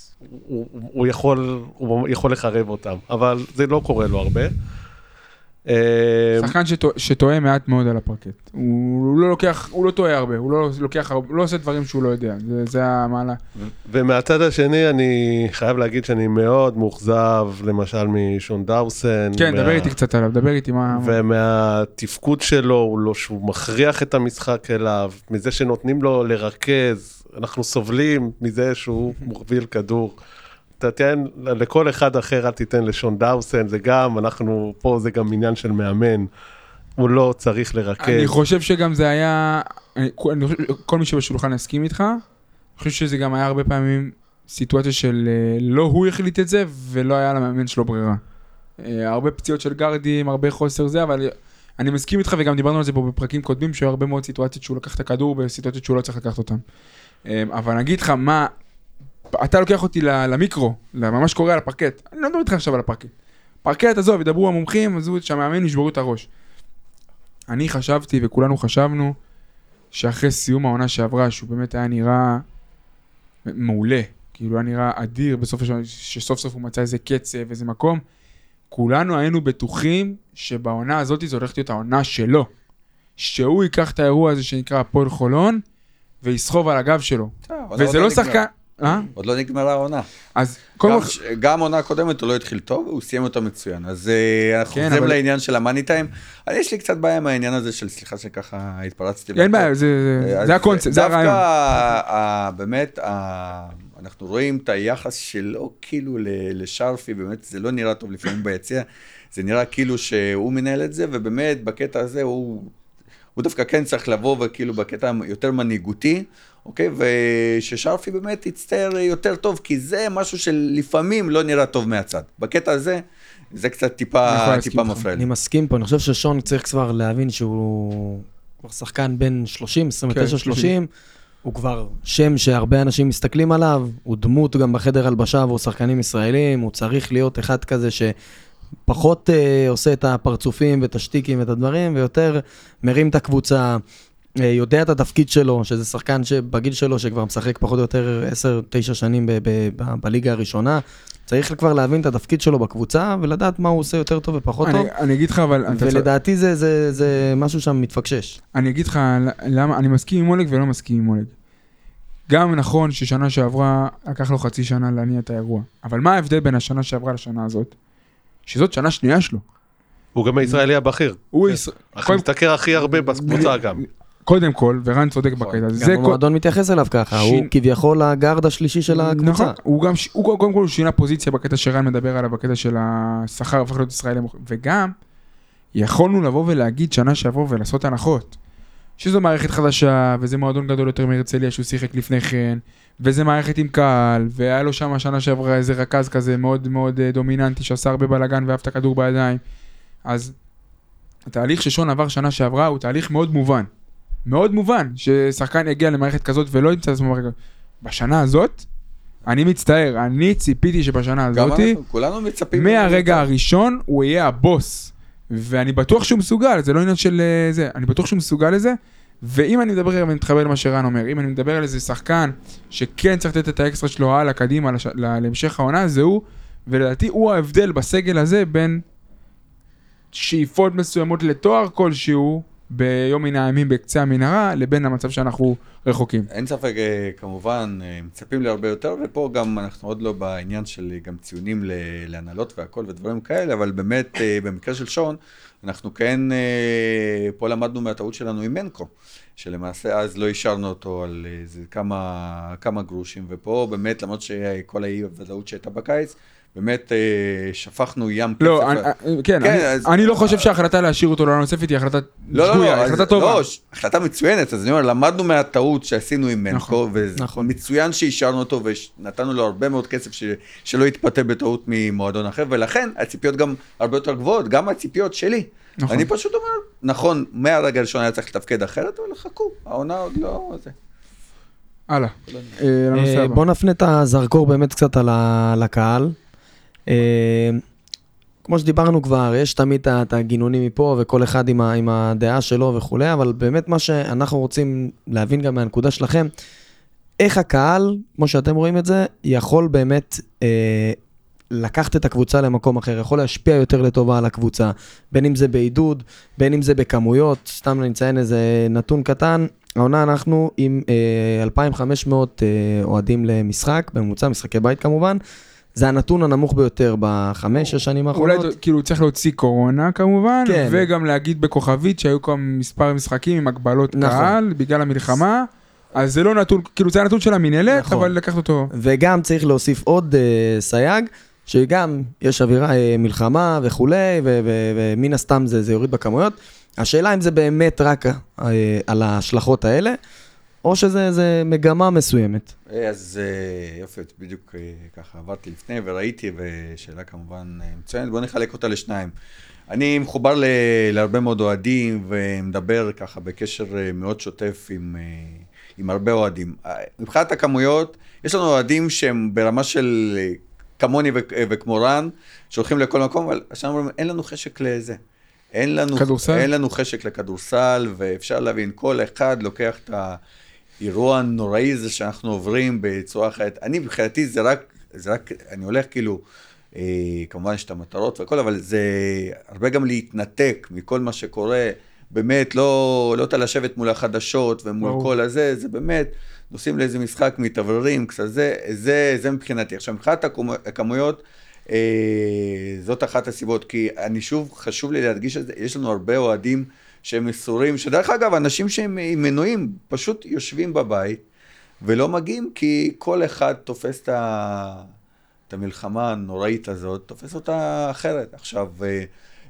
הוא, הוא, יכול, הוא יכול לחרב אותם, אבל זה לא קורה לו הרבה. אה, שחקן שטוע- שטועה מעט מאוד על הפרקט. הוא, לא לוקח, הוא לא טועה הרבה, הוא לא לוקח, הוא לא עושה דברים שהוא לא יודע, זה, המעלה. ומהצד השני, אני חייב להגיד שאני מאוד מאוכזב, למשל משון דאוסן. כן, דבר איתי קצת עליו, דבר איתי מה... ומהתפקוד שלו, הוא לא, שהוא מכריח את המשחק אליו, מזה שנותנים לו לרכז, אנחנו סובלים מזה שהוא מוביל כדור. תיתן, לכל אחד אחר אל תיתן לשון דאוסן, זה גם, אנחנו, פה זה גם עניין של מאמן. הוא לא צריך לרכז. אני חושב שגם זה היה, אני, כל מי שבשולחן יסכים איתך, אני חושב שזה גם היה הרבה פעמים סיטואציה של אה, לא הוא החליט את זה, ולא היה למאמן שלו ברירה. אה, הרבה פציעות של גרדים, הרבה חוסר זה, אבל אני מסכים איתך, וגם דיברנו על זה פה בפרקים קודמים, שהיו הרבה מאוד סיטואציות שהוא לקח את הכדור בסיטואציות שהוא לא צריך לקחת אותן. אה, אבל אני אגיד לך, מה, אתה לוקח אותי למיקרו, למה מה שקורה על הפרקט, אני לא מדבר איתך עכשיו על הפרקט. פרקט, עזוב, ידברו המומחים, עזבו שהמאמן ישברו את הראש. אני חשבתי, וכולנו חשבנו, שאחרי סיום העונה שעברה, שהוא באמת היה נראה מעולה, כאילו היה נראה אדיר בסוף השנה, שסוף סוף הוא מצא איזה קצב, איזה מקום, כולנו היינו בטוחים שבעונה הזאת זו הולכת להיות העונה שלו. שהוא ייקח את האירוע הזה שנקרא הפועל חולון, ויסחוב על הגב שלו. אבל וזה לא נגמר. שחקן... אה? עוד לא נגמרה העונה. אז כל... ש- גם עונה קודמת הוא לא התחיל טוב, הוא סיים אותה מצוין. אז אה, אנחנו כן, חוזרים אבל- לעניין של המאני טיים. אבל יש לי קצת בעיה עם העניין הזה של, סליחה שככה התפרצתי. אין. בעיה, זה- זה- אז זה הקונספט, זה הרעיון. דווקא, באמת, ה- אנחנו רואים את היחס שלו כאילו לשרפי, באמת זה לא נראה טוב לפעמים ביציע, זה נראה כאילו שהוא מנהל את זה, ובאמת בקטע הזה הוא, הוא דווקא כן צריך לבוא וכאילו בקטע יותר מנהיגותי, אוקיי? וששרפי באמת יצטער יותר טוב, כי זה משהו שלפעמים לא נראה טוב מהצד. בקטע הזה, זה קצת טיפה, להסכים טיפה. מפריע לי. אני מסכים פה, אני חושב ששון צריך כבר להבין שהוא כבר שחקן בין 30, 29, כן, 30, הוא כבר שם שהרבה אנשים מסתכלים עליו, הוא דמות גם בחדר הלבשה עבור שחקנים ישראלים, הוא צריך להיות אחד כזה שפחות אה, עושה את הפרצופים ואת השטיקים ואת הדברים, ויותר מרים את הקבוצה, יודע את התפקיד שלו, שזה שחקן שבגיל שלו שכבר משחק פחות או יותר 10-9 שנים ב- ב- ב- בליגה הראשונה. צריך כבר להבין את התפקיד שלו בקבוצה ולדעת מה הוא עושה יותר טוב ופחות טוב. אני- אני אגיד לך, אבל... ולדעתי זה, זה, זה משהו שם מתפקשש. אני אגיד לך למה, אני מסכים עם אולג ולא מסכים עם אולג. גם נכון ששנה שעברה לקח לו חצי שנה להניע את האירוע, אבל מה ההבדל בין השנה שעברה לשנה הזאת? שזאת שנה שנייה שלו. הוא גם הישראלי הבכיר. הוא כן. יש... הכי קודם- משתכר הכי הרבה בקבוצה גם. קודם כל, ורן צודק נכון. בקטע הזה, גם. המועדון מתייחס אליו ככה, הוא כביכול הגארד השלישי של הקבוצה. נכון, הוא גם, הוא קודם כל הוא שינה פוזיציה בקטע שרן מדבר עליו, בקטע של השכר הפך להיות ישראלי, וגם יכולנו לבוא ולהגיד שנה שעברה ולעשות הנחות. שזו מערכת חדשה, וזה מועדון גדול יותר מהרצליה שהוא שיחק לפני כן, וזה מערכת עם קהל, והיה לו שם שנה שעברה איזה רכז כזה מאוד מאוד אה, דומיננטי שעשה הרבה בלאגן ואהב את הכדור בידיים. אז התהליך ששון עבר שנה שעברה הוא תהליך מאוד מובן. מאוד מובן ששחקן יגיע למערכת כזאת ולא ימצא את עצמו במערכת. בשנה הזאת, אני מצטער, אני ציפיתי שבשנה גם הזאת, אנחנו, כולנו מצפים. מהרגע הראשון הוא יהיה הבוס. ואני בטוח שהוא מסוגל, זה לא עניין של אה, זה, אני בטוח שהוא מסוגל לזה. ואם אני מדבר, ואני מתחבר למה שרן אומר, אם אני מדבר על איזה שחקן שכן צריך לתת את האקסטרה שלו הלאה, קדימה, לש... לה- להמשך העונה, זה הוא, ולדעתי הוא ההבדל בסגל הזה בין שאיפות מסוימות לתואר כלשהו ביום מן הימים בקצה המנהרה, לבין המצב שאנחנו רחוקים. אין ספק, אה, כמובן, אה, מצפים להרבה יותר, ופה גם אנחנו עוד לא בעניין של אה, גם ציונים להנהלות והכל ודברים כאלה, אבל באמת, במקרה של שון, אנחנו כן, פה למדנו מהטעות שלנו עם מנקו, שלמעשה אז לא אישרנו אותו על איזה כמה, כמה גרושים, ופה באמת, למרות שכל האי-ודאות שהייתה בקיץ, באמת אה, שפכנו ים כסף. לא, אני, כן, כן, אני, אז- אני לא חושב שההחלטה להשאיר אותו לעונה נוספת היא החלטה לא, לא, שגויה, לא, החלטה אז- טובה. לא, החלטה מצוינת, אז אני אומר, למדנו מהטעות שעשינו עם מנקו, נכון. ומצוין שאישרנו אותו ונתנו לו הרבה מאוד כסף ש- שלא יתפתה בטעות ממועדון אחר, ולכן הציפיות גם הרבה יותר גבוהות, גם הציפיות שלי. נכון. אני פשוט אומר, נכון, מהרגע הראשון היה צריך לתפקד אחרת, אבל חכו, העונה עוד לא... זה. הלאה, אה. בוא נפנה את הזרקור באמת קצת על ה- לקהל. אה, כמו שדיברנו כבר, יש תמיד את הגינונים מפה, וכל אחד עם, ה, עם הדעה שלו וכולי, אבל באמת מה שאנחנו רוצים להבין גם מהנקודה שלכם, איך הקהל, כמו שאתם רואים את זה, יכול באמת אה, לקחת את הקבוצה למקום אחר, יכול להשפיע יותר לטובה על הקבוצה, בין אם זה בעידוד, בין אם זה בכמויות, סתם אני אציין איזה נתון קטן, העונה אנחנו עם אה, 2,500 אה, אוהדים למשחק, בממוצע, משחקי בית כמובן. זה הנתון הנמוך ביותר בחמש, שש שנים אולי האחרונות. כאילו צריך להוציא קורונה כמובן, כן. וגם להגיד בכוכבית שהיו כאן מספר משחקים עם הגבלות נכון. קהל בגלל המלחמה, אז זה לא נתון, כאילו זה הנתון של המינהלת, נכון. אבל לקחת אותו. וגם צריך להוסיף עוד אה, סייג, שגם יש אווירה, אה, מלחמה וכולי, ומן הסתם זה, זה יוריד בכמויות, השאלה אם זה באמת רק אה, על ההשלכות האלה, או שזה איזה מגמה מסוימת. אז אה, יופי, בדיוק אה, ככה עברתי לפני וראיתי, ושאלה כמובן אה, מצוינת, בואו נחלק אותה לשניים. אני מחובר ל- להרבה מאוד אוהדים, ומדבר ככה בקשר מאוד שוטף עם, עם הרבה אוהדים. מבחינת הכמויות, יש לנו אוהדים שהם ברמה של כמוני ו- וכמו רן, שהולכים לכל מקום, אבל עכשיו אומרים, אין לנו חשק לזה. אין לנו, כדורסל? אין לנו חשק לכדורסל, ואפשר להבין, כל אחד לוקח את האירוע הנוראי הזה שאנחנו עוברים בצורה אחרת. אני, מבחינתי, זה רק, זה רק, אני הולך כאילו, אה, כמובן יש את המטרות והכל, אבל זה הרבה גם להתנתק מכל מה שקורה. באמת, לא, לא אתה לשבת מול החדשות ומול ברור. כל הזה, זה באמת, נוסעים לאיזה משחק, מתאווררים, קצת זה, זה, זה מבחינתי. עכשיו, מבחינת הכמו- הכמויות, אה, זאת אחת הסיבות, כי אני שוב, חשוב לי להדגיש את זה, יש לנו הרבה אוהדים שהם מסורים, שדרך אגב, אנשים שהם עם מנויים, פשוט יושבים בבית ולא מגיעים, כי כל אחד תופס את, ה... את המלחמה הנוראית הזאת, תופס אותה אחרת. עכשיו, אה,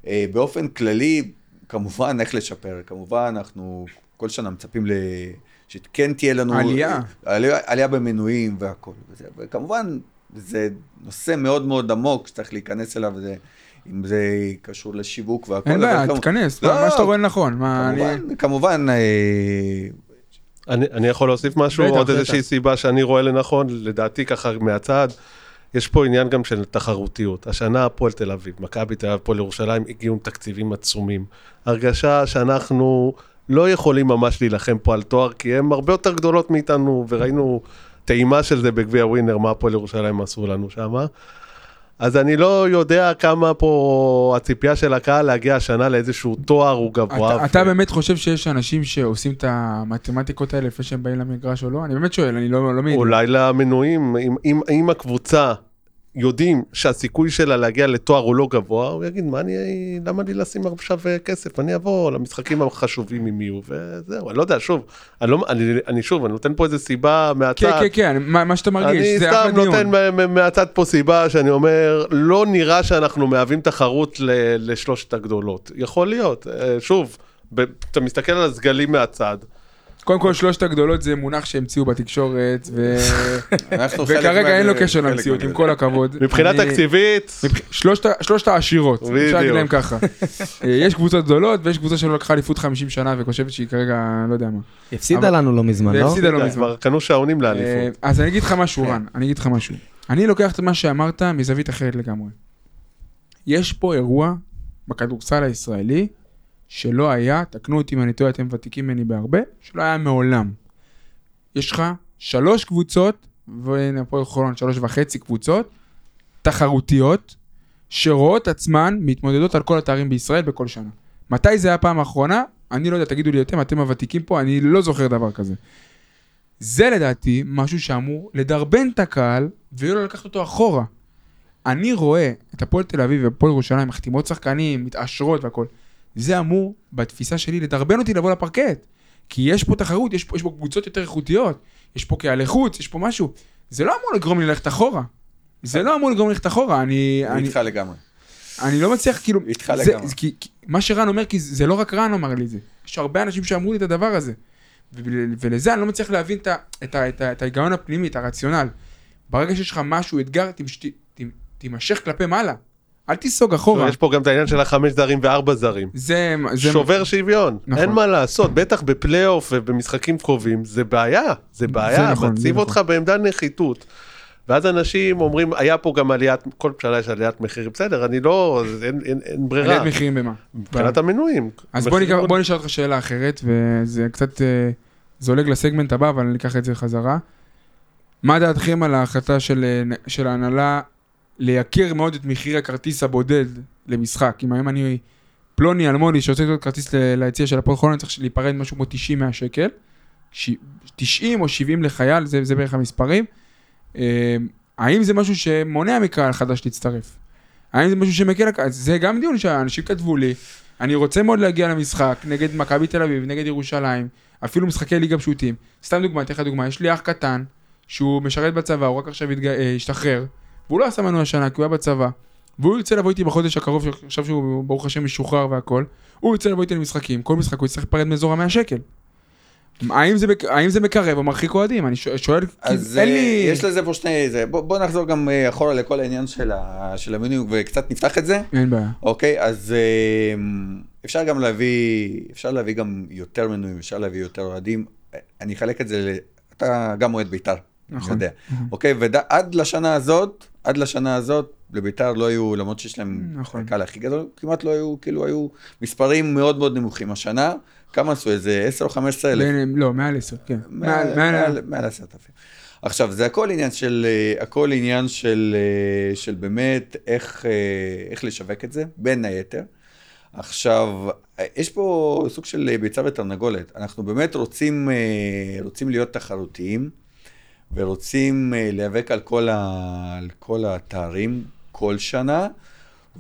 אה, באופן כללי, כמובן, איך לשפר, כמובן, אנחנו כל שנה מצפים ל... שכן תהיה לנו... עלייה. עלייה, עלייה במנויים והכל. וזה, וכמובן, זה נושא מאוד מאוד עמוק שצריך להיכנס אליו, זה, אם זה קשור לשיווק והכל. אין בעיה, כמובן- תתכנס, לא, מה שאתה רואה לנכון. מה, אני... כמובן, כמובן, אה, אני, אני יכול להוסיף משהו, בטח, עוד. איזושהי סיבה שאני רואה לנכון, לדעתי ככה מהצד, יש פה עניין גם של תחרותיות. השנה הפועל תל אביב, מכבי תל אביב, הפועל ירושלים, הגיעו עם תקציבים עצומים. הרגשה שאנחנו לא יכולים ממש להילחם פה על תואר, כי הן הרבה יותר גדולות מאיתנו, וראינו טעימה של זה בגביע ווינר, מה הפועל ירושלים עשו לנו שם. אז אני לא יודע כמה פה הציפייה של הקהל להגיע השנה לאיזשהו תואר הוא גבוה. אתה, אתה באמת חושב שיש אנשים שעושים את המתמטיקות האלה לפני שהם באים למגרש או לא? אני באמת שואל, אני לא, לא מעיד. אולי למנויים, אם, אם, אם הקבוצה יודעים שהסיכוי שלה להגיע לתואר הוא לא גבוה, הוא יגיד, מה אני, למה לי לשים עכשיו אה, כסף? אני אבוא למשחקים החשובים אם יהיו, וזהו, אני לא יודע, שוב, אני, לא, אני, אני שוב, אני נותן פה איזה סיבה כן, מהצד. כן, כן, מה, מה שאתה מרגיש, אני זה אחלה סתם דיון. נותן מה- מה- מהצד פה סיבה שאני אומר, לא נראה שאנחנו מהווים תחרות ל- לשלושת הגדולות. יכול להיות, אה, שוב, ב- אתה מסתכל על הסגלים מהצד, קודם כל, שלושת הגדולות זה מונח שהמציאו בתקשורת, ו... וכרגע אין לו קשר למציאות, עם כל הכבוד. מבחינה תקציבית, שלושת העשירות, אפשר להגיד בדיוק. להם ככה. אה, יש קבוצות גדולות ויש קבוצה שלא לקחה אליפות 50 שנה וחושבת שהיא כרגע, לא יודע מה. הפסידה לנו לא מזמן, לא? והפסידה לא מזמן. קנו שעונים אה, לאליפות. אז אני אגיד לך משהו, רן, אני אגיד לך משהו. אני לוקח את מה שאמרת מזווית אחרת לגמרי. יש פה אירוע בכדורסל הישראלי שלא היה, תקנו אותי אם אני טועה, אתם ותיקים ממני בהרבה, שלא היה מעולם. יש לך שלוש קבוצות, והנה פה חולון שלוש וחצי קבוצות, תחרותיות, שרואות עצמן מתמודדות על כל התארים בישראל בכל שנה. מתי זה היה הפעם האחרונה? אני לא יודע, תגידו לי אתם, אתם הוותיקים פה, אני לא זוכר דבר כזה. זה לדעתי משהו שאמור לדרבן את הקהל ולא לקחת אותו אחורה. אני רואה את הפועל תל אביב והפועל ירושלים מחתימות שחקנים, מתעשרות והכל. זה אמור, בתפיסה שלי, לדרבן אותי לבוא לפרקט. כי יש פה תחרות, יש פה, יש פה קבוצות יותר איכותיות, יש פה קהלי חוץ, יש פה משהו. זה לא אמור לגרום לי ללכת אחורה. זה לא אמור לגרום לי ללכת אחורה, אני... אני איתך לגמרי. אני לא מצליח כאילו, איתך לגמרי. זה, כי, כי, מה שרן אומר, כי זה לא רק רן אמר לי זה, יש הרבה אנשים שאמרו לי את הדבר הזה. ול- ולזה אני לא מצליח להבין את, את, את, את ההיגיון הפנימי, את הרציונל. ברגע שיש לך משהו, אתגר, תמש, ת, ת, תימשך כלפי מעלה. אל תיסוג אחורה. יש פה גם את העניין של החמש זרים וארבע זרים. זה, זה, שובר שוויון, נכון. אין מה לעשות, בטח בפלייאוף ובמשחקים קרובים, זה בעיה, זה בעיה, נכון, זה מציב נכון. אותך בעמדה נחיתות. ואז אנשים אומרים, היה פה גם עליית, כל שנה יש עליית מחירים, בסדר, אני לא, אין, אין, אין ברירה, עליית מחירים במה? מבחינת המנויים. אז בוא, ניקח, בוא נשאל אותך שאלה אחרת, וזה קצת אה, זולג לסגמנט הבא, אבל אני אקח את זה חזרה. מה דעתכם על ההחלטה של, אה, של ההנהלה לייקר מאוד את מחיר הכרטיס הבודד למשחק? אם היום אני פלוני אלמוני שרוצה לקנות כרטיס ליציע של הפועל חולון, צריך להיפרד משהו כמו 90-100 שקל. ש... 90 או 70 לחייל, זה, זה בערך המספרים. אה, האם זה משהו שמונע מקהל חדש להצטרף? האם זה משהו שמקל, הקהל? זה גם דיון שאנשים כתבו לי, אני רוצה מאוד להגיע למשחק נגד מכבי תל אביב, נגד ירושלים, אפילו משחקי ליגה פשוטים. סתם דוגמא, אתן לך דוגמא, יש לי אח קטן, שהוא משרת בצבא, הוא רק עכשיו התג... אה, השתחרר, והוא לא עשה מנוי השנה כי הוא היה בצבא. והוא ירצה לבוא איתי בחודש הקרוב, עכשיו שהוא ברוך השם משוחרר והכל, הוא ירצה לבוא איתי למשחקים, כל משחק הוא יצטרך להיפרד מאזור המאה שקל. האם זה, האם זה מקרב או מרחיק אוהדים? אני שואל, אז אין אה, לי... יש לזה פה שני... זה. בוא, בוא נחזור גם אה, אחורה לכל העניין של, ה, של המינוי וקצת נפתח את זה. אין בעיה. אוקיי, אז אה, אפשר גם להביא, אפשר להביא גם יותר מנויים, אפשר להביא יותר אוהדים. אני אחלק את זה, ל... אתה גם אוהד בית"ר, נכון. אני יודע. אוקיי, ועד לשנה הזאת, עד לשנה הזאת, לבית"ר לא היו, למרות שיש להם נכון. הקהל הכי גדול, כמעט לא היו, כאילו היו מספרים מאוד מאוד נמוכים השנה. כמה עשו? איזה 10 או 15 אלף? בין, לא, מעל עשר, כן. מעל, מעל, מעל מעל עשרת אלפים. עכשיו, זה הכל עניין של, אה, הכל עניין של, אה, של באמת איך, אה, איך לשווק את זה, בין היתר. עכשיו, יש פה סוג של ביצה ותרנגולת. אנחנו באמת רוצים, רוצים להיות תחרותיים, ורוצים אה, להיאבק על כל, ה, על כל התארים כל שנה,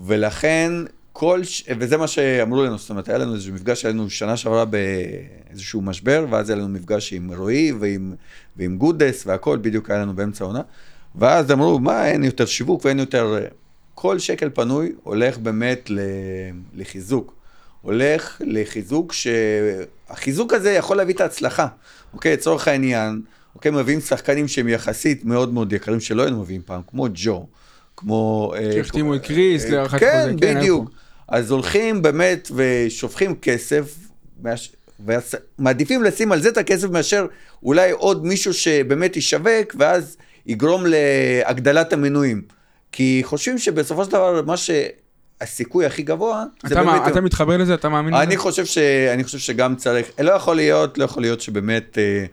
ולכן כל, ש... וזה מה שאמרו לנו, זאת אומרת, היה לנו איזשהו מפגש, היה לנו שנה שעברה באיזשהו משבר, ואז היה לנו מפגש עם רועי ועם, ועם גודס והכל, בדיוק היה לנו באמצע העונה, ואז אמרו, מה, אין יותר שיווק ואין יותר... כל שקל פנוי הולך באמת. לחיזוק. הולך לחיזוק שהחיזוק הזה יכול להביא את ההצלחה. אוקיי, לצורך העניין, אוקיי, מביאים שחקנים שהם יחסית מאוד מאוד יקרים, שלא היינו מביאים פעם, כמו ג'ו, כמו... אה, שהחתימו את קריס אה, להארכת כן, חוזה, כן, בדיוק. איפה? אז הולכים באמת ושופכים כסף, ומעדיפים לשים על זה את הכסף מאשר אולי עוד מישהו שבאמת ישווק, ואז יגרום להגדלת המנויים. כי חושבים שבסופו של דבר, מה שהסיכוי הכי גבוה, זה אתה, באמת... מה, אתה מתחבר לזה? אתה מאמין לזה? אני חושב, ש... אני חושב שגם צריך, לא יכול להיות, לא יכול להיות שבאמת אה,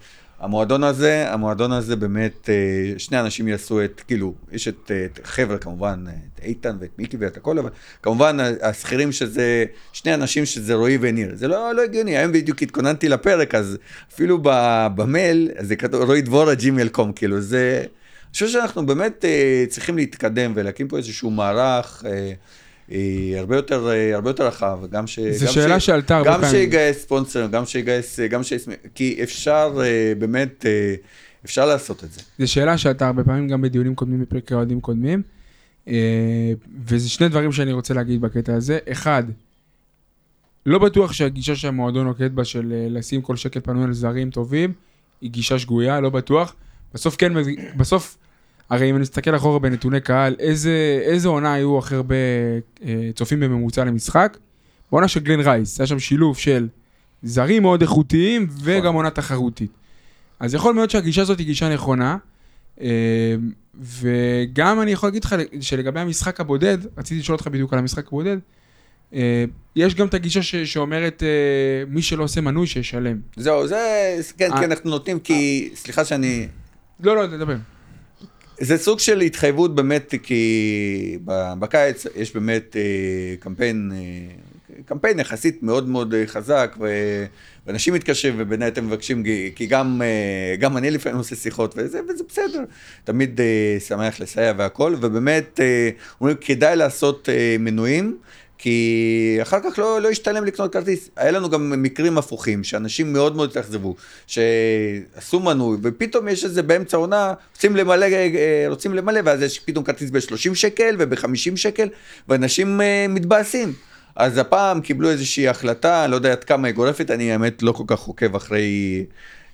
המועדון הזה, המועדון הזה באמת, אה, שני אנשים יעשו את, כאילו, יש את, אה, את חבר'ה כמובן, אה, את איתן ואת מיקי ואת הכל, אבל כמובן השכירים שזה, שני אנשים שזה רועי וניר, זה לא, לא הגיוני, היום בדיוק התכוננתי לפרק, אז אפילו במייל, זה כתוב רועי דבורה ג'ימל קום, כאילו, זה, אני חושב שאנחנו באמת צריכים להתקדם ולהקים פה איזשהו מערך. אה, אה, הרבה יותר, אה, הרבה יותר רחב, גם ש... זו גם שאלה ש- שעלתה הרבה גם פעמים. שיגייס ספונסרים, גם שיגייס, גם שיגייס, כי אפשר אה, באמת, אה, אפשר לעשות את זה. זו שאלה שעלתה הרבה פעמים גם בדיונים קודמים בפרקי אוהדים קודמים. אה, וזה שני דברים שאני רוצה להגיד בקטע הזה. אחד, לא בטוח שהגישה שהמועדון נוקט בה של אה, לשים כל שקל פנוי על זרים טובים, היא גישה שגויה, לא בטוח. בסוף כן, בסוף, הרי אם נסתכל אחורה בנתוני קהל, איזה, איזה עונה היו הכי הרבה אה, צופים בממוצע למשחק? בעונה של גלן רייס, היה שם שילוב של זרים מאוד איכותיים וגם עונה תחרותית. אז יכול מאוד שהגישה הזאת היא גישה נכונה, אה, וגם אני יכול להגיד לך שלגבי המשחק הבודד, רציתי לשאול אותך בדיוק על המשחק הבודד, אה, יש גם את הגישה ש- שאומרת מי שלא עושה מנוי שישלם. זהו, זה, כן, אה. כן, אנחנו נותנים, כי, סליחה שאני, לא, לא, תדבר. זה סוג של התחייבות באמת, כי בקיץ יש באמת אה, קמפיין, אה, קמפיין יחסית מאוד מאוד אה, חזק, ואנשים מתקשרים ובין היתר מבקשים, כי- גם, גם אני לפעמים עושה שיחות, וזה, וזה בסדר, תמיד שמח לסייע והכל, ובאמת אומרים, כדאי לעשות מנויים. כי אחר כך לא, לא ישתלם לקנות כרטיס. היה לנו גם מקרים הפוכים, שאנשים מאוד מאוד התאכזבו, שעשו מנוי, ופתאום יש איזה באמצע העונה, רוצים למלא, אה, רוצים למלא, ואז יש פתאום כרטיס ב-30 שקל וב-50 שקל, ואנשים אה, מתבאסים. אז הפעם קיבלו איזושהי החלטה, לא יודע עד כמה היא גורפת, אני האמת לא כל כך עוקב אחרי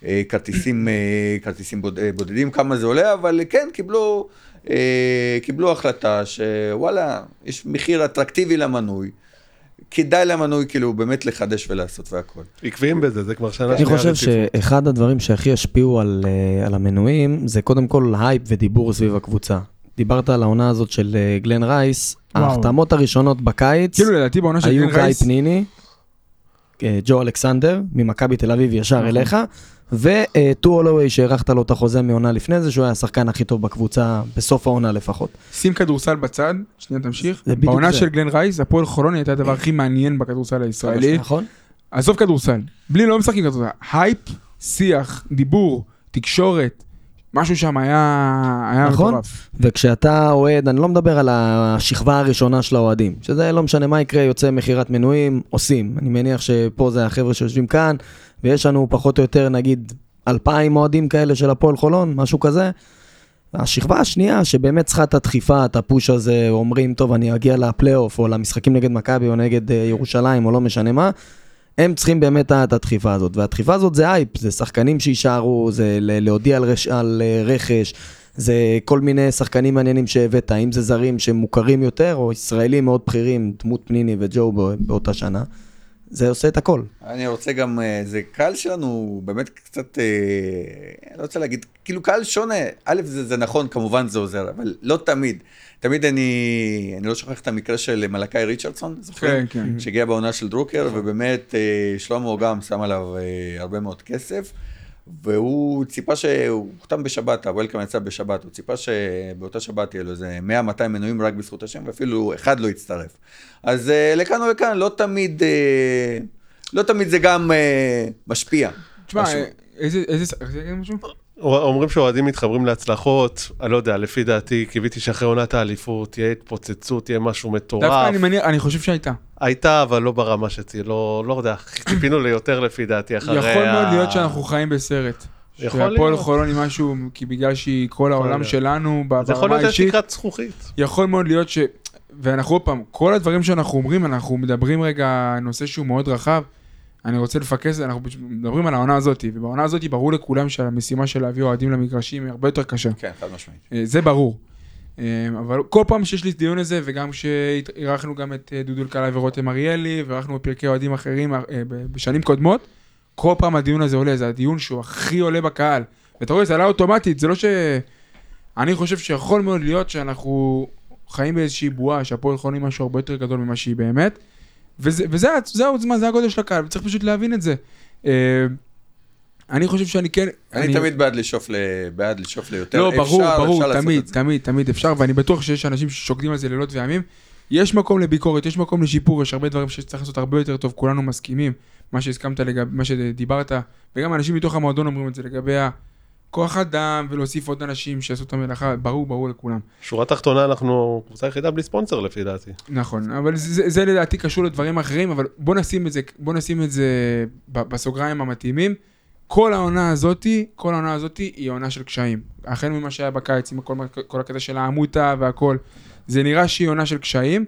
אה, כרטיסים, כרטיסים בוד, בודדים, כמה זה עולה, אבל כן, קיבלו, קיבלו החלטה שוואלה, יש מחיר אטרקטיבי למנוי, כדאי למנוי כאילו באמת לחדש ולעשות והכל. עקביים בזה, זה כבר שנה אני שנייה חושב רציפות. שאחד הדברים שהכי השפיעו על, אה, על המנויים, זה קודם כל הייפ ודיבור סביב הקבוצה. דיברת על העונה הזאת של אה, גלן רייס, וואו. ההחתמות הראשונות בקיץ, כאילו לדעתי בעונה של היו גלן גיא רייס, פניני, אה, ג'ו אלכסנדר, ממכבי תל אביב ישר נכון. אליך, וטו הולווי שהארכת לו את החוזה מעונה לפני זה, שהוא היה השחקן הכי טוב בקבוצה, בסוף העונה לפחות. שים כדורסל בצד, שנייה תמשיך. בעונה. של גלן רייס, הפועל חולון הייתה הדבר הכי מעניין בכדורסל הישראלי. נכון? עזוב כדורסל, בלי לא משחקים כדורסל, הייפ, שיח, דיבור, תקשורת, משהו שם היה, היה נכון. מטורף. וכשאתה אוהד, אני לא מדבר על השכבה הראשונה של האוהדים, שזה לא משנה מה יקרה, יוצא מכירת מנויים, עושים. אני מניח שפה זה החבר'ה שיושבים כאן, ויש לנו פחות או יותר נגיד אלפיים אוהדים כאלה של הפועל חולון, משהו כזה. השכבה השנייה, שבאמת צריכה את הדחיפה, את הפוש הזה, אומרים, טוב, אני אגיע לפלייאוף, או למשחקים נגד מכבי, או נגד אה, ירושלים, או לא משנה מה, הם צריכים באמת את הדחיפה הזאת. והדחיפה הזאת זה אייפ, זה שחקנים שיישארו, זה להודיע על, רש, על אה, רכש, זה כל מיני שחקנים מעניינים שהבאת, אם זה זרים שמוכרים יותר, או ישראלים מאוד בכירים, דמות פניני וג'ו בא- באותה שנה. זה עושה את הכל. אני רוצה גם, אה, זה קהל שלנו באמת קצת, אה, אני לא רוצה להגיד, כאילו קהל שונה, א' זה, זה נכון, כמובן זה עוזר, אבל לא תמיד. תמיד אני, אני לא שוכח את המקרה של מלאקי ריצ'רדסון, זוכרים? כן, כן. שהגיע בעונה של דרוקר, ובאמת אה, שלמה גם שם עליו הרבה מאוד כסף. והוא ציפה שהוא חותם בשבת, הוולקאם יצא בשבת, הוא ציפה שבאותה שבת יהיה לו איזה 100-200 מנויים רק בזכות השם, ואפילו אחד לא יצטרף. אז אה, לכאן או לכאן, לא תמיד, אה, לא תמיד זה גם אה, משפיע. תשמע, איזה, איזה, רצית להגיד משהו? אומרים שאוהדים מתחברים להצלחות, אני לא יודע, לפי דעתי, קיוויתי שאחרי עונת האליפות תהיה התפוצצות, תהיה משהו דווקא מטורף. אני מניח, אני חושב שהייתה. הייתה, אבל לא ברמה שתהיה, לא לא יודע, ציפינו ליותר לפי דעתי אחרי יכול ה- מאוד להיות שאנחנו חיים בסרט. יכול שהפועל להיות. חולון היא משהו, כי בגלל שהיא כל העולם. שלנו, ב- זה יכול ברמה להיות האישית, תקרת זכוכית. יכול מאוד להיות ש... ואנחנו עוד פעם, כל הדברים שאנחנו אומרים, אנחנו מדברים רגע, נושא שהוא מאוד רחב. אני רוצה לפקס, אנחנו מדברים על העונה הזאת, ובעונה הזאת ברור לכולם שהמשימה של להביא אוהדים למגרשים היא הרבה יותר קשה. כן, חד משמעית. אה, זה ברור. אה, אבל כל פעם שיש לי דיון הזה, וגם כשאירחנו גם את אה, דודו אלקלעי ורותם אריאלי, ואירחנו בפרקי אוהדים אחרים בשנים קודמות, כל פעם הדיון הזה עולה, זה הדיון שהוא הכי עולה בקהל. ואתה רואה, זה עלה אוטומטית, זה לא ש... אני חושב שיכול מאוד להיות שאנחנו חיים באיזושהי בועה, שהפועל חולון היא משהו הרבה יותר גדול ממה שהיא באמת, וזה, וזה ה- זה העוצמה, זה הגודל של הקהל, וצריך פשוט להבין את זה. אה, אני חושב שאני כן... אני תמיד בעד לשאוף ל- בעד לשאוף ליותר. לא, ברור, אפשר, ברור, אפשר תמיד. תמיד, תמיד אפשר, ואני בטוח שיש אנשים ששוקדים על זה לילות וימים. יש מקום לביקורת, יש מקום לשיפור, יש הרבה דברים שצריך לעשות הרבה יותר טוב, כולנו מסכימים, מה שהסכמת לגבי, מה שדיברת, וגם אנשים מתוך המועדון אומרים את זה לגבי הכוח אדם, ולהוסיף עוד אנשים שיעשו את המלאכה, ברור, ברור לכולם. שורה תחתונה, אנחנו קבוצה יחידה בלי ספונסר לפי דעתי. נכון, אבל זה, זה, לדעתי קשור לדברים אחרים, אבל בוא נשים את זה, בוא נשים את זה בסוגריים המתאימים. כל העונה הזאתי, כל העונה הזאתי היא עונה של קשיים. החל ממה שהיה בקיץ עם כל, כל הקטע של העמותה והכל, זה נראה שהיא עונה של קשיים.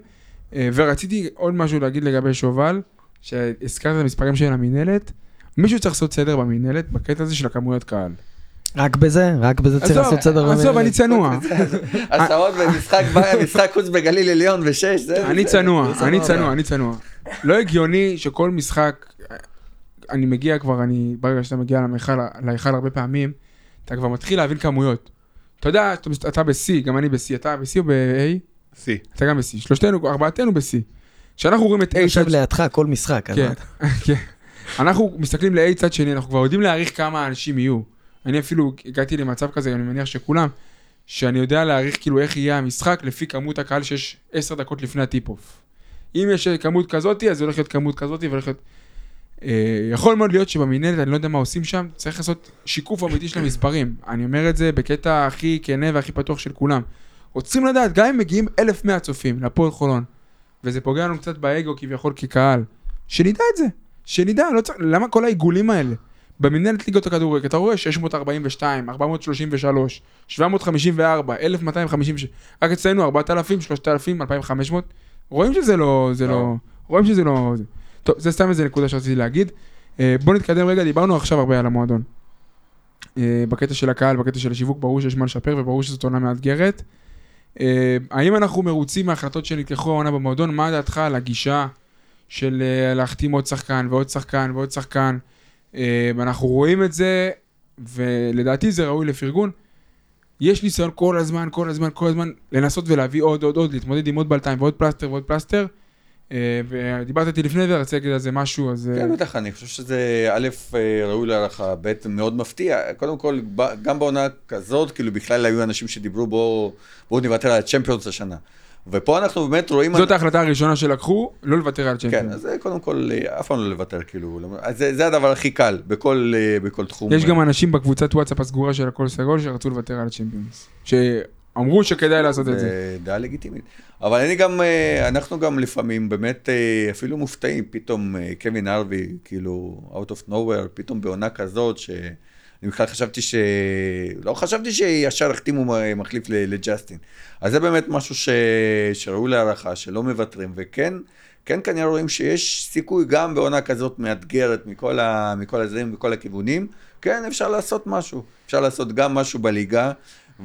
אה, ורציתי עוד משהו להגיד לגבי שובל, שהזכרת את המספרים של המינהלת, מישהו צריך לעשות סדר במינהלת בקטע הזה של הכמויות קהל. רק בזה, רק בזה צריך לעשות סדר. עזוב. אני צנוע. הסעות ומשחק בית, משחק חוץ בגליל עליון ושש, זה... אני צנוע, אני. צנוע, אני צנוע. לא הגיוני שכל משחק, אני מגיע כבר, אני, ברגע שאתה מגיע להיכל, הרבה פעמים, אתה כבר מתחיל להבין כמויות. אתה יודע, אתה, ב-C, גם אני ב-C, אתה ב-C או ב-A? שיא. אתה גם ב-C, שלושתנו, ארבעתנו ב-C. כשאנחנו רואים את A אני יושב. לידך כל משחק. אז כן, מה- כן. אנחנו מסתכלים ל-A צד שני, אנחנו כבר יודעים להעריך כמה אנשים יהיו. אני אפילו הגעתי למצב כזה, אני מניח שכולם, שאני יודע להעריך כאילו איך יהיה המשחק לפי כמות הקהל שיש עשר דקות לפני ה tip-off. אם יש כמות כזאתי, אז זה הולך להיות כמות כזאתי והולך להיות... אה, יכול מאוד להיות שבמינהלת, אני לא יודע מה עושים שם, צריך לעשות שיקוף אמיתי של המספרים. אני אומר את זה בקטע הכי כנה והכי פתוח של כולם. רוצים לדעת, גם אם מגיעים 1,100 צופים לפועל חולון, וזה פוגע לנו קצת באגו כביכול כקהל, שנדע את זה, שנדע, לא צריך, למה כל העיגולים האלה? במנהלת ליגות הכדורגל, אתה רואה 642, 433, 754, 1256, רק אצלנו 4,000, 3,000, 2,500, רואים שזה לא, זה לא, רואים שזה לא. טוב, זה סתם איזה נקודה שרציתי להגיד. אה, בוא נתקדם רגע, דיברנו עכשיו הרבה על המועדון. אה, בקטע של הקהל, בקטע של השיווק, ברור שיש מה לשפר וברור שזאת עונה מאתגרת. אה, האם אנחנו מרוצים מההחלטות שנלקחו העונה במועדון? מה דעתך על הגישה של להחתים עוד שחקן ועוד שחקן ועוד שחקן? אה, אנחנו רואים את זה, ולדעתי זה ראוי לפרגון. יש ניסיון כל הזמן, כל הזמן, כל הזמן, לנסות ולהביא עוד, עוד, עוד, להתמודד עם עוד בלתיים ועוד פלסטר ועוד פלסטר. אה, ודיברת איתי לפני זה, רציתי להגיד על זה משהו, אז... אה, כן, בטח, אני חושב שזה א', אה, ראוי להערכה, ב', מאוד מפתיע. קודם כל, גם בעונה כזאת, כאילו בכלל היו אנשים שדיברו בואו בואו נוותר על הצ'מפיונס השנה. ופה אנחנו באמת רואים... זאת ההחלטה הראשונה שלקחו, לא לוותר על כן, צ'מפיון. אז זה קודם כל, אה, אף פעם לא לוותר, כאילו. אז זה, זה הדבר הכי קל, בכל, אה, בכל תחום. יש גם אנשים בקבוצת וואטסאפ הסגורה של הכל סגול שרצו לוותר על הצ'מפיונס. שאמרו שכדאי לעשות את זה. זה דעה לגיטימית. אבל אני גם, אה, אנחנו גם לפעמים באמת אפילו מופתעים, פתאום קווין ארווי, כאילו, out of nowhere, פתאום בעונה כזאת, אני בכלל חשבתי ש... לא חשבתי שישר החתימו מחליף לג'סטין. אז זה באמת משהו ש... שראוי להערכה, שלא מוותרים, וכן, כן כנראה רואים שיש סיכוי גם בעונה כזאת מאתגרת מכל, ה... מכל הזרים, מכל הכיוונים, כן, אפשר לעשות משהו. אפשר לעשות גם משהו בליגה,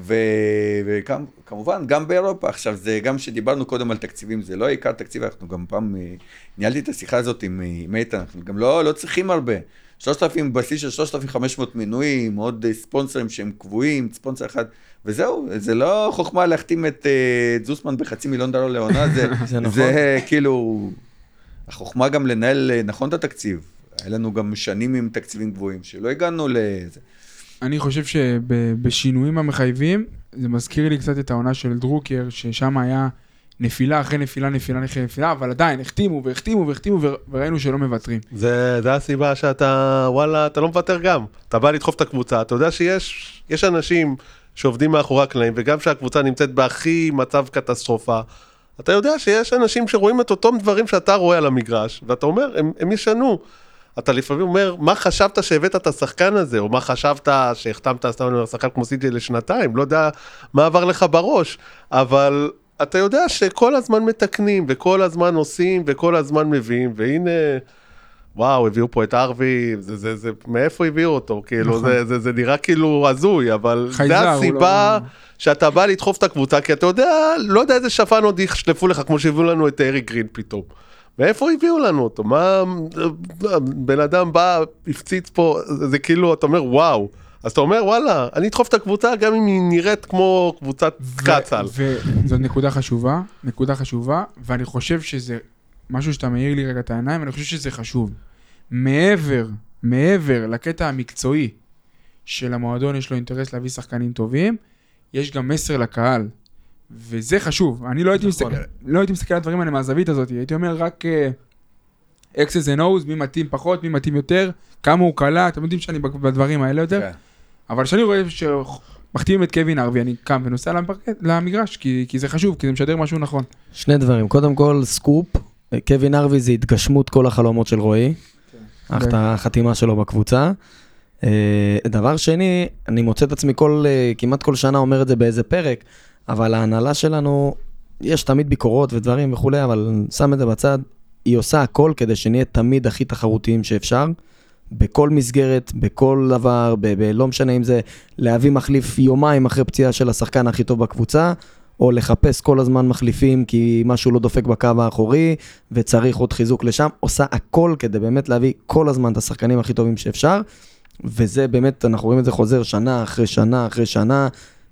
וכמובן, גם באירופה. עכשיו, זה גם שדיברנו קודם על תקציבים, זה לא עיקר תקציב, אנחנו גם פעם, אה, ניהלתי את השיחה הזאת עם עם איתן, אנחנו גם לא, לא צריכים הרבה. 3,000, בסיס של 3,500 מנויים, עוד אה, ספונסרים שהם קבועים, ספונסר אחד, וזהו, זה לא חוכמה להחתים את uh, זוסמן בחצי מיליון דולר לעונה, זה, זה נכון. זה כאילו, החוכמה גם לנהל נכון את התקציב. היה לנו גם שנים עם תקציבים גבוהים, שלא הגענו לזה. אני חושב שבשינויים המחייבים, זה מזכיר לי קצת את העונה של דרוקר, ששם היה נפילה אחרי נפילה, נפילה אחרי נפילה, אבל עדיין החתימו והחתימו והחתימו וראינו שלא מוותרים. זה, זה הסיבה שאתה, וואלה, אתה לא מוותר גם. אתה בא לדחוף את הקבוצה, אתה יודע שיש יש אנשים שעובדים מאחורי הקלעים, וגם כשהקבוצה נמצאת בהכי מצב קטסטרופה, אתה יודע שיש אנשים שרואים את אותם דברים שאתה רואה על המגרש, ואתה אומר, הם, הם ישנו. אתה לפעמים אומר, מה חשבת שהבאת את השחקן הזה, או מה חשבת שהחתמת סתם שחקן כמו סיג'י לשנתיים, לא יודע מה עבר לך בראש, אבל אתה יודע שכל הזמן מתקנים, וכל הזמן עושים, וכל הזמן מביאים, והנה, וואו, הביאו פה את ארווי, זה, זה, זה, מאיפה הביאו אותו? כאילו, נכון. זה, זה, זה נראה כאילו הזוי, אבל זה הסיבה לא- שאתה בא לדחוף את הקבוצה, כי אתה יודע, לא יודע איזה שפן עוד יחשלפו לך, כמו שהביאו לנו את אריק גרין פתאום. מאיפה הביאו לנו אותו? מה... בן אדם בא, הפציץ פה, זה כאילו, אתה אומר, וואו. אז אתה אומר, וואלה, אני אדחוף את הקבוצה גם אם היא נראית כמו קבוצת קצ"ל. וזאת נקודה חשובה, נקודה חשובה, ואני חושב שזה משהו שאתה מאיר לי רגע את העיניים, אני חושב שזה חשוב. מעבר, מעבר לקטע המקצועי של המועדון יש לו אינטרס להביא שחקנים טובים, יש גם מסר לקהל. וזה חשוב. אני לא הייתי, נכון. מסתכל, לא הייתי מסתכל על הדברים האלה מהזווית הזאת, הייתי אומר רק uh, X's and O's, מי מתאים פחות, מי מתאים יותר, כמה הוא קלע, אתם יודעים שאני בדברים האלה יותר. כן. אבל כשאני רואה שמחתימים את קווין ארווי, אני קם ונוסע למפרקט, למגרש, כי, כי זה חשוב, כי זה משדר משהו נכון. שני דברים, קודם כל סקופ, קווין ארווי זה התגשמות כל החלומות של רועי, כן. החתימה שלו בקבוצה. אה, דבר שני, אני מוצא את עצמי כל, אה, כמעט כל שנה אומר את זה באיזה פרק, אבל ההנהלה שלנו, יש תמיד ביקורות ודברים וכולי, אבל שם את זה בצד, היא עושה הכל כדי שנהיה תמיד הכי תחרותיים שאפשר. בכל מסגרת, בכל דבר, ב- ב- לא משנה אם זה להביא מחליף יומיים אחרי פציעה של השחקן הכי טוב בקבוצה, או לחפש כל הזמן מחליפים כי משהו לא דופק בקו האחורי וצריך עוד חיזוק לשם, עושה הכל כדי באמת להביא כל הזמן את השחקנים הכי טובים שאפשר, וזה באמת, אנחנו רואים את זה חוזר שנה אחרי שנה אחרי שנה,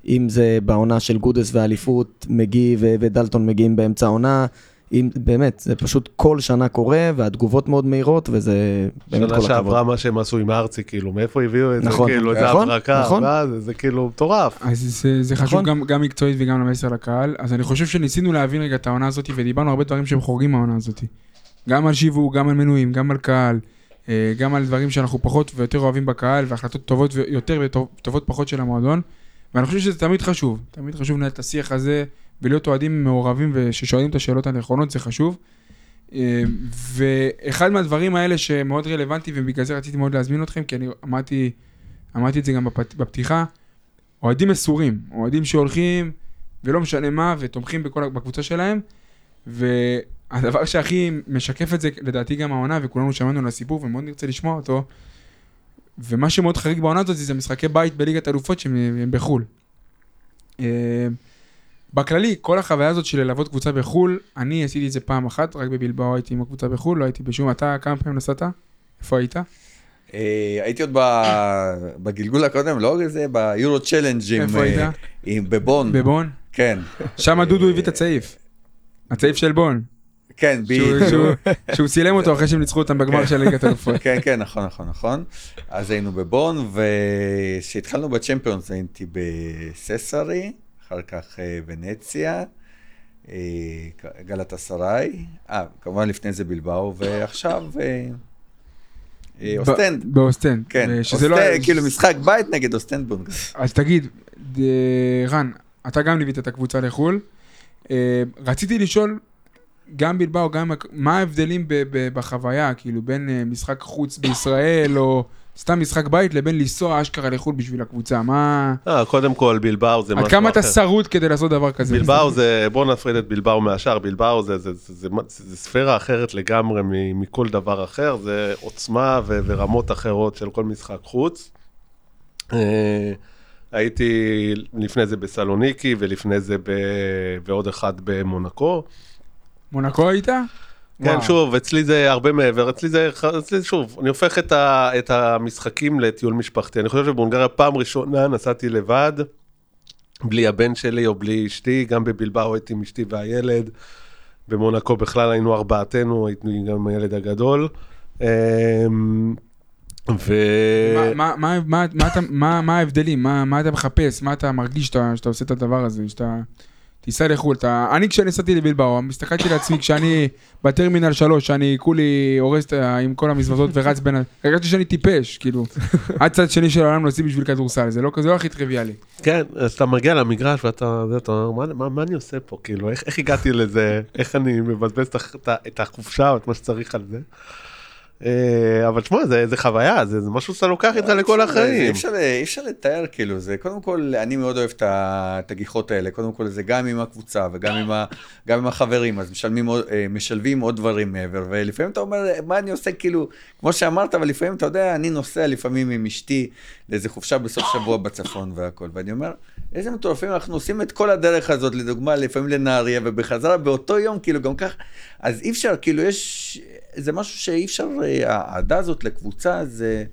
אם זה בעונה של גודס ואליפות, מגי ודלטון מגיעים באמצע העונה, אם, באמת, זה פשוט כל שנה קורה, והתגובות מאוד מהירות, וזה באמת כל שנה הכבוד. שעברה מה שהם עשו עם ארצי, כאילו, מאיפה הביאו את זה, נכון, כאילו, איזה נכון, הברקה, נכון. מה זה, זה כאילו מטורף. אז זה, זה חשוב נכון. גם, גם מקצועית וגם למסר לקהל. אז אני חושב שניסינו להבין רגע את העונה הזאת, ודיברנו הרבה דברים שהם חורגים מהעונה הזאת. גם על שיווק, גם על מנויים, גם על קהל, אה, גם על דברים שאנחנו פחות ויותר אוהבים בקהל, והחלטות טובות ויותר וטובות פחות של המועדון. ואני חושב שזה תמיד חשוב, תמיד חשוב לנהל את השיח הזה, ולהיות אוהדים מעורבים וששואלים את השאלות הנכונות, זה חשוב. אה, ואחד מהדברים האלה שמאוד רלוונטי, ובגלל זה רציתי מאוד להזמין אתכם, כי אני אמרתי, אמרתי את זה גם בפת, בפתיחה, אוהדים מסורים, אוהדים שהולכים, ולא משנה מה, ותומכים בכל, בקבוצה שלהם, והדבר שהכי משקף את זה, לדעתי גם העונה, וכולנו שמענו על הסיפור, ומאוד נרצה לשמוע אותו, ומה שמאוד חריג בעונה הזאת זה משחקי בית בליגת אלופות שהם הם בחו"ל. בכללי, כל החוויה הזאת של ללוות קבוצה בחו"ל, אני עשיתי את זה פעם אחת, רק בבלבאו הייתי עם הקבוצה בחו"ל, לא הייתי בשום, אתה כמה פעמים נסעת? איפה היית? אה, הייתי עוד בגלגול הקודם, לא איזה, ביורו צ'לנג' עם... איפה היית? אה, בבון. בבון? כן. שם דודו הביא את הצעיף. הצעיף של בון. כן, בדיוק. שהוא- שהוא צילם אותו אחרי שהם ניצחו אותם בגמר של ליגת אלופות. כן, כן, נכון, נכון, נכון. אז היינו בבון, וכשהתחלנו בצ'מפיונס הייתי בססרי, אחר כך אה, ונציה, אה, גלת אסריי, אה, כמובן לפני זה בלבאו, ועכשיו אה, אוסטנד. באוסטנד. כן, שזה לא- אוסטנד, כאילו משחק בית נגד אוסטנדבורג. אז תגיד, רן, אתה גם ליווית את הקבוצה לחו"ל. רציתי לשאול, גם בלבאו, גם... מה ההבדלים בחוויה, כאילו, בין משחק חוץ בישראל, או סתם משחק בית, לבין לנסוע אשכרה לחו"ל בשביל הקבוצה? מה... אה, קודם כל, בלבאו זה משהו עד אחר. כמה אתה שרוט כדי לעשות דבר כזה? בלבאו זה, בואו נפריד את בלבאו מהשאר, בלבאו זה, זה, זה, זה, זה, זה ספירה אחרת לגמרי מכל דבר אחר, זה עוצמה ו, ורמות אחרות של כל משחק חוץ. אה, הייתי לפני זה בסלוניקי ולפני זה ב, ועוד אחד במונקו. מונקו היית? כן. שוב, אצלי זה הרבה מעבר, אצלי זה, אצלי שוב, אני הופך את, ה, את המשחקים לטיול משפחתי. אני חושב שבהונגריה פעם ראשונה נסעתי לבד, בלי הבן שלי או בלי אשתי, גם בבלבאו הייתי עם אשתי והילד, במונקו בכלל היינו ארבעתנו, היינו גם הילד הגדול. אמ, ו... מה- מה- מה- מה- מה אתה- מה מה ההבדלים? מה מה אתה מחפש? מה אתה מרגיש שאתה שאתה עושה את הדבר הזה? שאתה... תיסע לחו"ל. אתה- אני כשאני נסעתי לבלבאו, הסתכלתי לעצמי כשאני בטרמינל 3, שאני כולי הורס עם כל המזווזות ורץ בין... ה- הרגשתי שאני טיפש, כאילו. עד צד שני של העולם נוסעים בשביל כדורסל, זה לא כזה, לא הכי טריוויאלי. כן, אז אתה מגיע למגרש ואתה אומר, מה, מה, אני עושה פה? כאילו, איך, איך הגעתי לזה? איך אני מבזבז את החופשה או את מה שצריך על זה? אה, אבל תשמע, זה, זה חוויה, זה, זה משהו שאתה לוקח איתך לכל אי החיים. אפשר, אי אפשר לתאר, כאילו, זה קודם כל, אני מאוד אוהב את הגיחות האלה. קודם כל, זה גם עם הקבוצה וגם עם, ה, גם עם החברים, אז משלמים, אה, משלבים עוד דברים מעבר. ולפעמים אתה אומר, מה אני עושה, כאילו, כמו שאמרת, אבל לפעמים, אתה יודע, אני נוסע לפעמים עם אשתי לאיזה חופשה בסוף שבוע בצפון והכל. ואני אומר, איזה מטורפים, אנחנו עושים את כל הדרך הזאת, לדוגמה, לפעמים לנהריה, ובחזרה באותו יום, כאילו, גם כך. אז אי אפשר, כאילו, יש... זה משהו שאי אפשר, אה, האהדה הזאת לקבוצה, זה...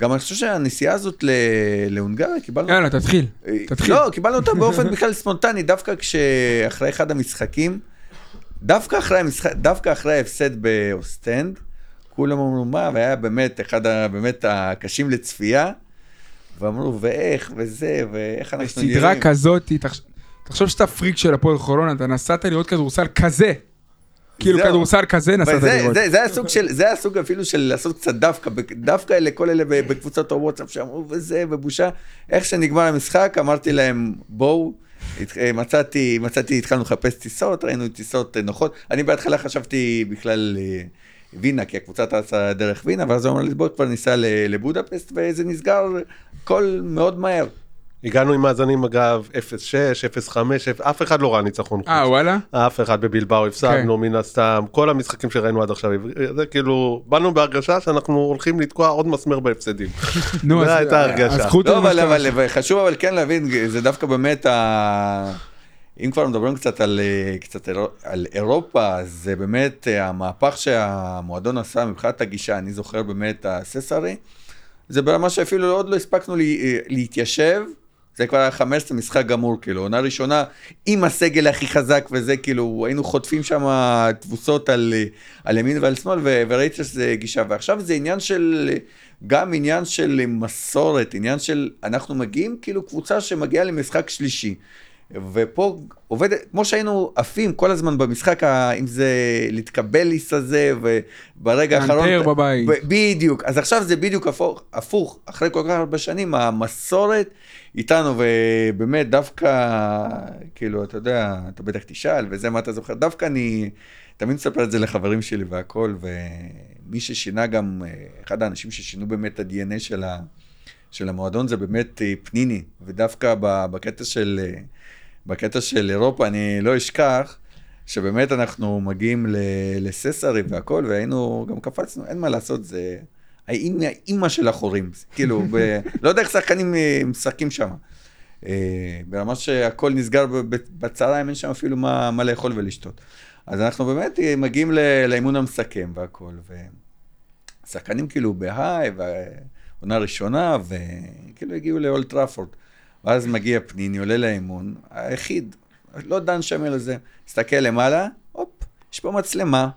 גם אני חושב שהנסיעה הזאת להונגריה, קיבלנו... יאללה, תתחיל. תתחיל. לא, קיבלנו אותה באופן בכלל ספונטני, דווקא כשאחרי אחד המשחקים, דווקא אחרי המשחק, דווקא אחרי ההפסד באוסטנד, כולם אמרו מה, והיה באמת אחד ה... באמת הקשים לצפייה, ואמרו, ואיך, וזה, ואיך אנחנו נראים. בסדרה כזאת, תחש- תחשוב שאתה פריק של הפועל חולון, אתה נסעת לראות כדורסל כזה. כאילו. כדורסל כזה נסעת לראות. זה, זה הסוג של, זה הסוג אפילו של לעשות קצת דווקא, דווקא לכל אלה ב- בקבוצות הוואטסאפ שאמרו וזה, ובושה. איך שנגמר המשחק, אמרתי להם, בואו. אה, מצאתי, מצאתי, התחלנו לחפש טיסות, ראינו טיסות אה, נוחות. אני בהתחלה חשבתי בכלל אה, וינה, כי הקבוצה טסה דרך וינה, ואז הוא אמר לי, בואו כבר ניסע לבודפסט, וזה נסגר הכל מאוד מהר. הגענו עם מאזנים אגב 0-6, 0-5, אף אחד לא ראה ניצחון חוץ. אה, וואלה? אף אחד בבלבאו הפסדנו כן. מן הסתם, כל המשחקים שראינו עד עכשיו, זה כאילו, באנו בהרגשה שאנחנו הולכים לתקוע עוד מסמר בהפסדים. נו, זו אז- הייתה הרגשה. לא, אבל, אבל. חשוב אבל כן להבין, זה דווקא באמת ה... אם כבר מדברים קצת על, קצת על אירופה, זה באמת אה, המהפך שהמועדון עשה מבחינת הגישה, אני זוכר באמת הססרי, זה ברמה שאפילו עוד לא הספקנו לי, אה, להתיישב, זה כבר היה 15 משחק גמור, כאילו, עונה ראשונה עם הסגל הכי חזק וזה, כאילו, היינו חוטפים שם תבוסות על, על ימין ועל שמאל, ו- וראיתי שזה גישה. ועכשיו זה עניין של, גם עניין של מסורת, עניין של, אנחנו מגיעים כאילו קבוצה שמגיעה למשחק שלישי. ופה עובד, כמו שהיינו עפים כל הזמן במשחק, אם זה להתקבל ליס הזה, וברגע האחרון... לאנטר בבית. בדיוק, אז עכשיו זה בדיוק הפוך, הפוך, אחרי כל כך הרבה שנים, המסורת איתנו, ובאמת דווקא, כאילו, אתה יודע, אתה בטח תשאל, וזה מה אתה זוכר, דווקא אני תמיד מספר את זה לחברים שלי והכל, ומי ששינה גם, אחד האנשים ששינו באמת את ה-DNA של, ה, של המועדון זה באמת אה, פניני, ודווקא בקטע של, אה, בקטע של אירופה, אני לא אשכח, שבאמת אנחנו מגיעים לססרי והכל, והיינו, גם קפצנו, אין מה לעשות, זה האימא של החורים, כאילו, ב, לא יודע איך שחקנים אה, משחקים שם. אה, ברמה שהכל נסגר בצהריים, אין שם אפילו מה, מה לאכול ולשתות. אז אנחנו באמת אה, מגיעים לאימון המסכם והכל, ושחקנים כאילו בהיי, ועונה ראשונה, וכאילו הגיעו לאולט טראפורד. ואז מגיע פניני, עולה לאימון, היחיד, לא דן שם על זה, מסתכל למעלה, הופ, יש פה מצלמה,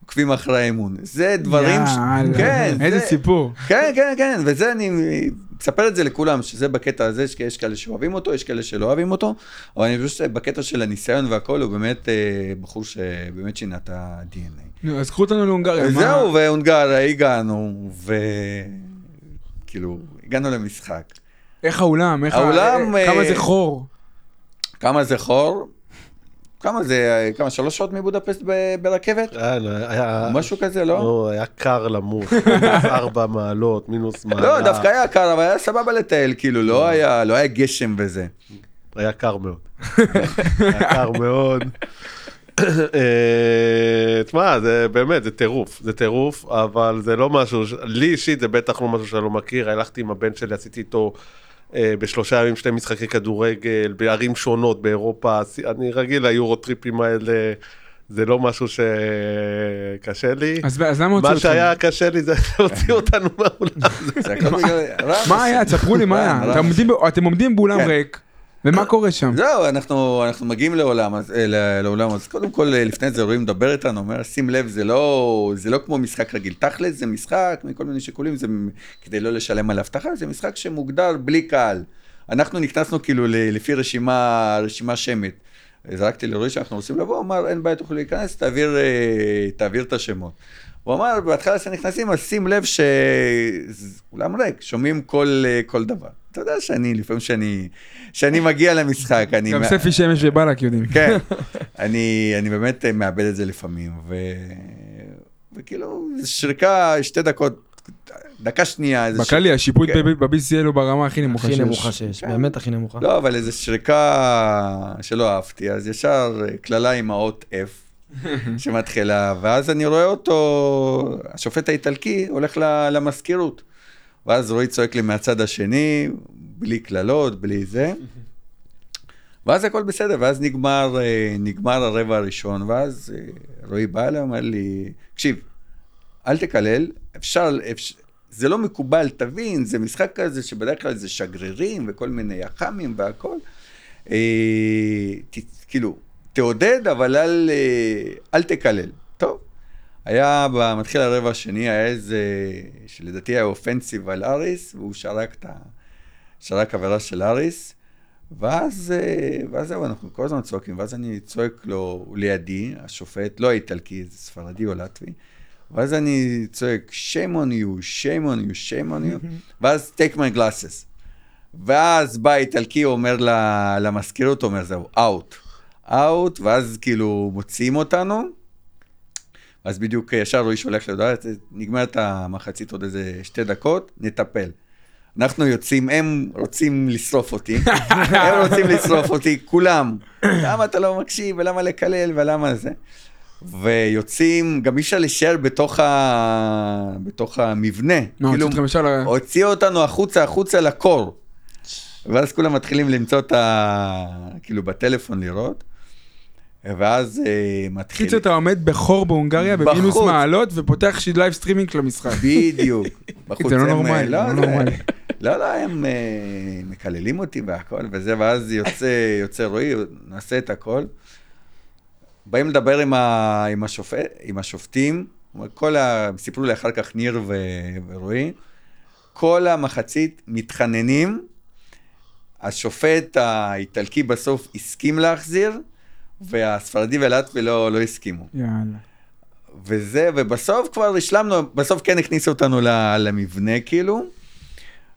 עוקבים אחרי האימון. זה דברים... ש- יאללה, כן, איזה זה- סיפור. כן, כן, כן, וזה אני מספר את זה לכולם, שזה בקטע הזה, יש- כאלה שאוהבים אותו, יש כאלה שלא אוהבים אותו, אבל אני חושב שבקטע של הניסיון והכל, הוא באמת אה, בחור שבאמת שינה את ה-DNA. נו, אז קחו אותנו להונגריה. זהו, והונגריה הגענו, וכאילו, הגענו למשחק. איך האולם? איך ה- האולם, אה, כמה אה, זה חור? כמה זה חור? כמה זה, כמה, שלוש שעות מבודפסט ברכבת? היה- היה... משהו כזה, לא? לא, היה קר למות, מינוס ארבע מעלות, מינוס מעלה. לא, דווקא היה קר, אבל היה סבבה לטייל, כאילו, לא היה לא היה גשם וזה. היה קר מאוד. היה קר מאוד. אה, תשמע, זה באמת, זה טירוף, זה טירוף, אבל זה לא משהו, לי אישית זה בטח לא משהו שאני לא מכיר, הלכתי עם הבן שלי, עשיתי איתו אה, בשלושה ימים שני משחקי כדורגל, בערים שונות באירופה, אני רגיל ליורו טריפים האלה, זה לא משהו שקשה לי. אז אז למה הוציאו מה אתכם? שהיה קשה לי זה להוציא אותנו מהאולם. מה היה? תספרו לי מה היה. עומדים אתם עומדים באולם כן. ריק, ומה קורה שם? זהו, אנחנו, אנחנו מגיעים לעולם, לעולם, אז קודם כל אה, לפני זה רואים מדבר איתנו, אומר, שים לב, זה לא, זה לא כמו משחק רגיל, תכל'ס זה משחק מכל מיני שיקולים, זה כדי לא לשלם על אבטחה, זה משחק שמוגדר בלי קהל. אנחנו נכנסנו כאילו לפי רשימה, רשימה שמית. זרקתי לרועי שאנחנו רוצים לבוא, אמר, אין בעיה, תוכלו להיכנס, תעביר, אה, תעביר את השמות. הוא אמר, בהתחלה שנכנסים, אז שים לב שאולם ריק, שומעים כל, אה, כל דבר. אתה יודע שאני, לפעמים שאני, שאני מגיע למשחק, אני... גם ספי שמש ובלק יודעים. כן, אני, אני באמת אה, מאבד את זה לפעמים, ו... וכאילו, שריקה שתי דקות, דקה שנייה, איזה בכללי, השיפוט כן. ב-BCL הוא ברמה הכי נמוכה הכי שיש. נמוכה שיש, כן. באמת הכי נמוכה. לא, אבל איזו שריקה שלא אהבתי, אז ישר אה, קללה עם האות F שמתחילה, ואז אני רואה אותו, השופט האיטלקי הולך ל- למזכירות. ואז רועי צועק לי מהצד השני, בלי קללות, בלי זה. ואז הכל בסדר, ואז נגמר, אה, נגמר הרבע הראשון, ואז אה, רועי בא אליי, אומר לי, תקשיב, אל תקלל, אפשר, אפשר, זה לא מקובל, תבין, זה משחק כזה שבדרך כלל זה שגרירים וכל מיני יח"מים והכל. אה, ת, כאילו, תעודד, אבל אל, אה, אל תקלל. היה, מתחיל הרבע השני, היה איזה, שלדעתי היה אופנסיב על אריס, והוא שרק את ה... שרק עבירה של אריס, ואז, אה, ואז זהו, אנחנו כל הזמן צועקים, ואז אני צועק לו, לידי, השופט, לא האיטלקי, זה ספרדי או לטבי, ואז אני צועק, shame on you, shame on you, shame on you, ואז take my glasses. ואז בא האיטלקי, אומר למזכירות, אומר, זהו, out. out, ואז כאילו מוציאים אותנו, אז בדיוק ישר רועי שולח להודעה, נגמרת המחצית עוד איזה שתי דקות, נטפל. אנחנו יוצאים, הם רוצים לשרוף אותי, הם רוצים לשרוף אותי, כולם. למה אתה לא מקשיב, ולמה לקלל, ולמה זה. ויוצאים, גם אי אפשר להישאר בתוך, ה... בתוך המבנה. נו, כאילו. הוציאו אותנו החוצה, החוצה לקור. ואז כולם מתחילים למצוא את ה... כאילו בטלפון לראות. ואז אה, מתחיל... קיצר, אתה עומד בחור בהונגריה במינוס בחוץ. מעלות ופותח שיד live streaming למשחק. בדיוק. בחוץ זה לא אה, נורמלי, לא, לא נורמלי. לא, לא, הם אה, מקללים אותי והכל וזה, ואז יוצא, יוצא רועי, נעשה את הכל. באים לדבר עם, ה, עם, השופט, עם השופטים, כל ה... סיפרו לי אחר כך ניר ו, ורועי, כל המחצית מתחננים, השופט האיטלקי בסוף הסכים להחזיר, והספרדי ולטבי לא, לא הסכימו. יאללה. וזה, ובסוף כבר השלמנו, בסוף כן הכניסו אותנו למבנה כאילו,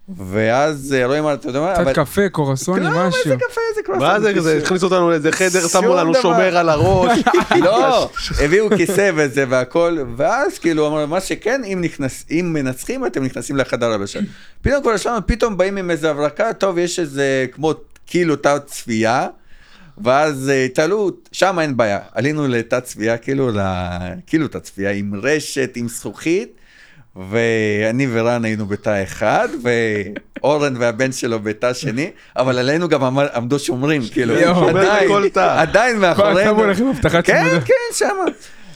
ואז אה, רואים מה, אתה יודע מה, קצת קפה, קורסוני, לא, משהו. איזה קפה, איזה קרוסון. מה זה כזה? הכניסו אותנו לאיזה חדר, שמו לנו דבר. שומר על הראש. לא, הביאו כיסא וזה והכל, ואז כאילו אמרו, מה שכן, אם נכנס, אם מנצחים אתם נכנסים לחדר הלבשה. פתאום כבר שלנו, פתאום באים עם איזה הברקה, טוב, יש איזה כמו כאילו תא צפייה, ואז אה, תעלו, שם אין בעיה, עלינו לתא צפייה, כאילו, ל... כאילו תא צפייה עם רשת, עם זכוכית. ואני ורן היינו בתא אחד, ואורן והבן שלו בתא שני, אבל עלינו גם עמד- עמדו שומרים, כאילו, עדיין. עדיין מאחורינו. כן. כן, שמה.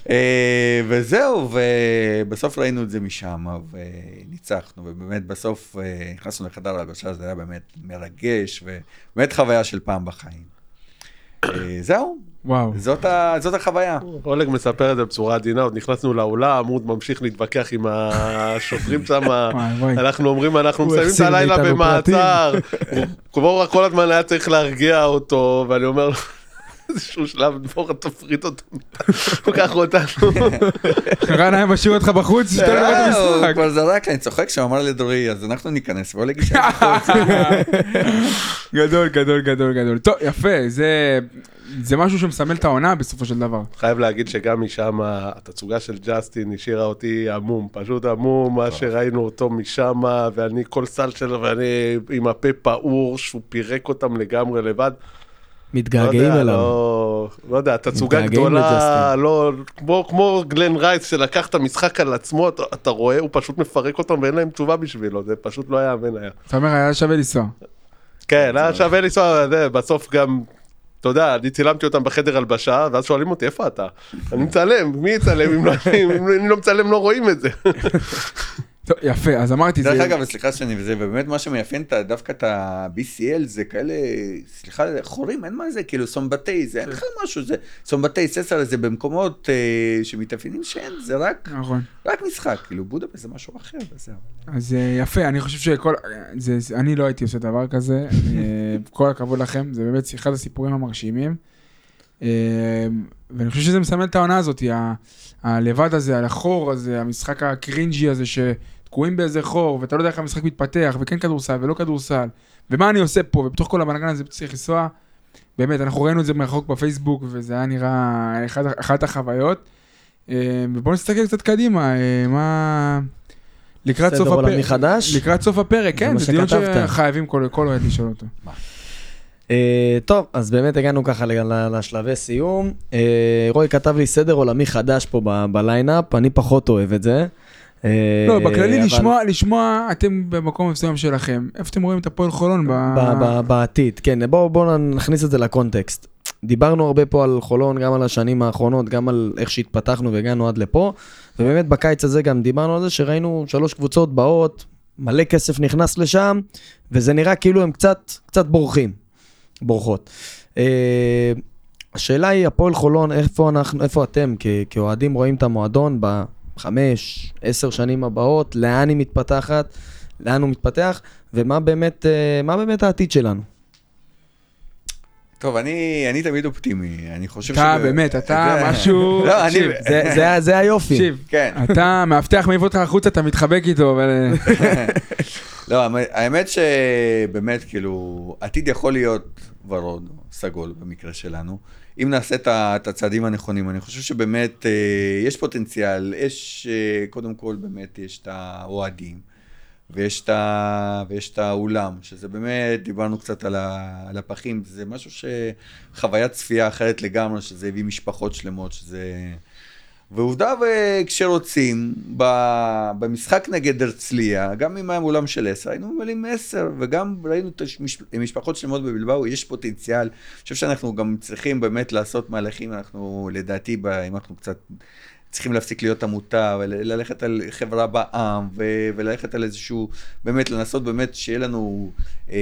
אה, וזהו, ובסוף ראינו את זה משם, וניצחנו, ובאמת בסוף אה, נכנסנו לחדר ההלבשה, זה היה באמת מרגש, ובאמת חוויה של פעם בחיים. אה, זהו, וואו. זאת ה- זאת החוויה. אולג מספר את זה בצורה עדינה, עוד נכנסנו לאולם, הוא עוד ממשיך להתווכח עם השוטרים שם. אנחנו אומרים אנחנו מסיימים את הלילה במעצר, הוא כבר כל הזמן היה צריך להרגיע אותו, ואני אומר לו, איזשהו שלב, דבורה תפריט אותנו, לוקח אותנו. רן היה משאיר אותך בחוץ, שאתה לא רואה את אה, הוא. כבר זרק, אני צוחק שהוא אמר לדורי, אז אנחנו ניכנס, בוא לגישה. גדול, גדול, גדול, גדול. טוב, יפה, זה... זה משהו שמסמל את העונה בסופו של דבר. חייב להגיד שגם משם, התצוגה של ג'סטין השאירה אותי עמום, פשוט עמום, מה שראינו אותו משם, ואני כל סל שלו, ואני עם הפה פעור, שהוא פירק אותם לגמרי לבד. לא מתגעגעים יודע, אליו. לא, לא יודע, תצוגה גדולה. לא, כמו, כמו גלן רייס שלקח את המשחק על עצמו, אתה, אתה רואה, הוא פשוט מפרק אותם ואין להם תשובה בשבילו, זה פשוט לא יאמן היה. אתה אומר, היה שווה לנסוע. כן, היה שווה לנסוע, בסוף גם, אתה יודע, אני צילמתי אותם בחדר הלבשה, ואז שואלים אותי, איפה אתה? אני מצלם, מי יצלם אם לא- אם אני לא מצלם לא רואים את זה. טוב, יפה, אז אמרתי, דרך זה... אגב, סליחה שאני וזה, באמת מה שמאפיין דווקא את ה-BCL זה כאלה, סליחה, חורים, אין מה זה, כאילו סומבטי, זה אין לך משהו, זה סומבטי ססר זה במקומות אה, שמתאפיינים שאין, זה רק, נכון. רק משחק, כאילו בודפסט זה משהו אחר וזה. אז אה, יפה, אני חושב שכל... זה, זה, אני לא הייתי עושה דבר כזה, אה, כל הכבוד לכם, זה באמת אחד הסיפורים המרשימים. אה, ואני חושב שזה מסמל את העונה הזאת, הלבד הזה, על החור הזה, המשחק הקרינג'י הזה, שתקועים באיזה חור, ואתה לא יודע איך המשחק מתפתח, וכן כדורסל ולא כדורסל, ומה אני עושה פה, ובתוך כל הבלאגן הזה צריך לנסוע. באמת, אנחנו ראינו את זה מרחוק בפייסבוק, וזה היה נראה אחד, אחת החוויות. אה, ובואו נסתכל קצת קדימה, אה, מה... לקראת סדר סוף עולמי הפרק, חדש? לקראת סוף הפרק, כן, זה דיון. שחייבים כל אוהד לשאול אותו. אה, טוב, אז באמת הגענו ככה לשלבי סיום. אה, רוי כתב לי סדר עולמי חדש פה בליינאפ, אני פחות אוהב את זה. אה, לא, בכללי לשמוע, לשמוע, אתם במקום מסוים שלכם, איפה אתם רואים את הפועל חולון? ב- בעתיד, כן, בואו בוא נכניס את זה לקונטקסט. דיברנו הרבה פה על חולון, גם על השנים האחרונות, גם על איך שהתפתחנו והגענו עד לפה, ובאמת בקיץ הזה גם דיברנו על זה שראינו שלוש קבוצות באות, מלא כסף נכנס לשם, וזה נראה כאילו הם קצת, קצת בורחים, בורחות. אה, השאלה היא, הפועל חולון, איפה, אנחנו, איפה אתם כ- כאוהדים רואים את המועדון בחמש, עשר שנים הבאות, לאן היא מתפתחת, לאן הוא מתפתח, ומה באמת, אה, מה באמת העתיד שלנו? טוב, אני, אני תמיד אופטימי, אני חושב אתה ש... באמת, אתה זה- משהו... לא, אני... זה, זה, זה היופי. תקשיב, כן. אתה מאבטח מעיף אותך החוצה, אתה מתחבק איתו, אבל... לא, האמת שבאמת, כאילו, עתיד יכול להיות ורוד, סגול במקרה שלנו, אם נעשה את הצעדים הנכונים. אני חושב שבאמת אה, יש פוטנציאל, יש, אה, קודם כל, באמת, יש את האוהדים, ויש את, ה... ויש את האולם, שזה באמת, דיברנו קצת על, ה... על הפחים, זה משהו שחוויית צפייה אחרת לגמרי, שזה הביא משפחות שלמות, שזה... ועובדה, וכשרוצים, במשחק נגד הרצליה, גם אם היה אולם של עשר, היינו ממלאים עשר, וגם ראינו את המש- משפחות שלמות בבלבאו, יש פוטנציאל. אני חושב שאנחנו גם צריכים באמת לעשות מהלכים, אנחנו, לדעתי, אם אנחנו קצת... צריכים להפסיק להיות עמותה, וללכת על חברה בעם, ו- וללכת על איזשהו, באמת לנסות באמת שיהיה לנו אה,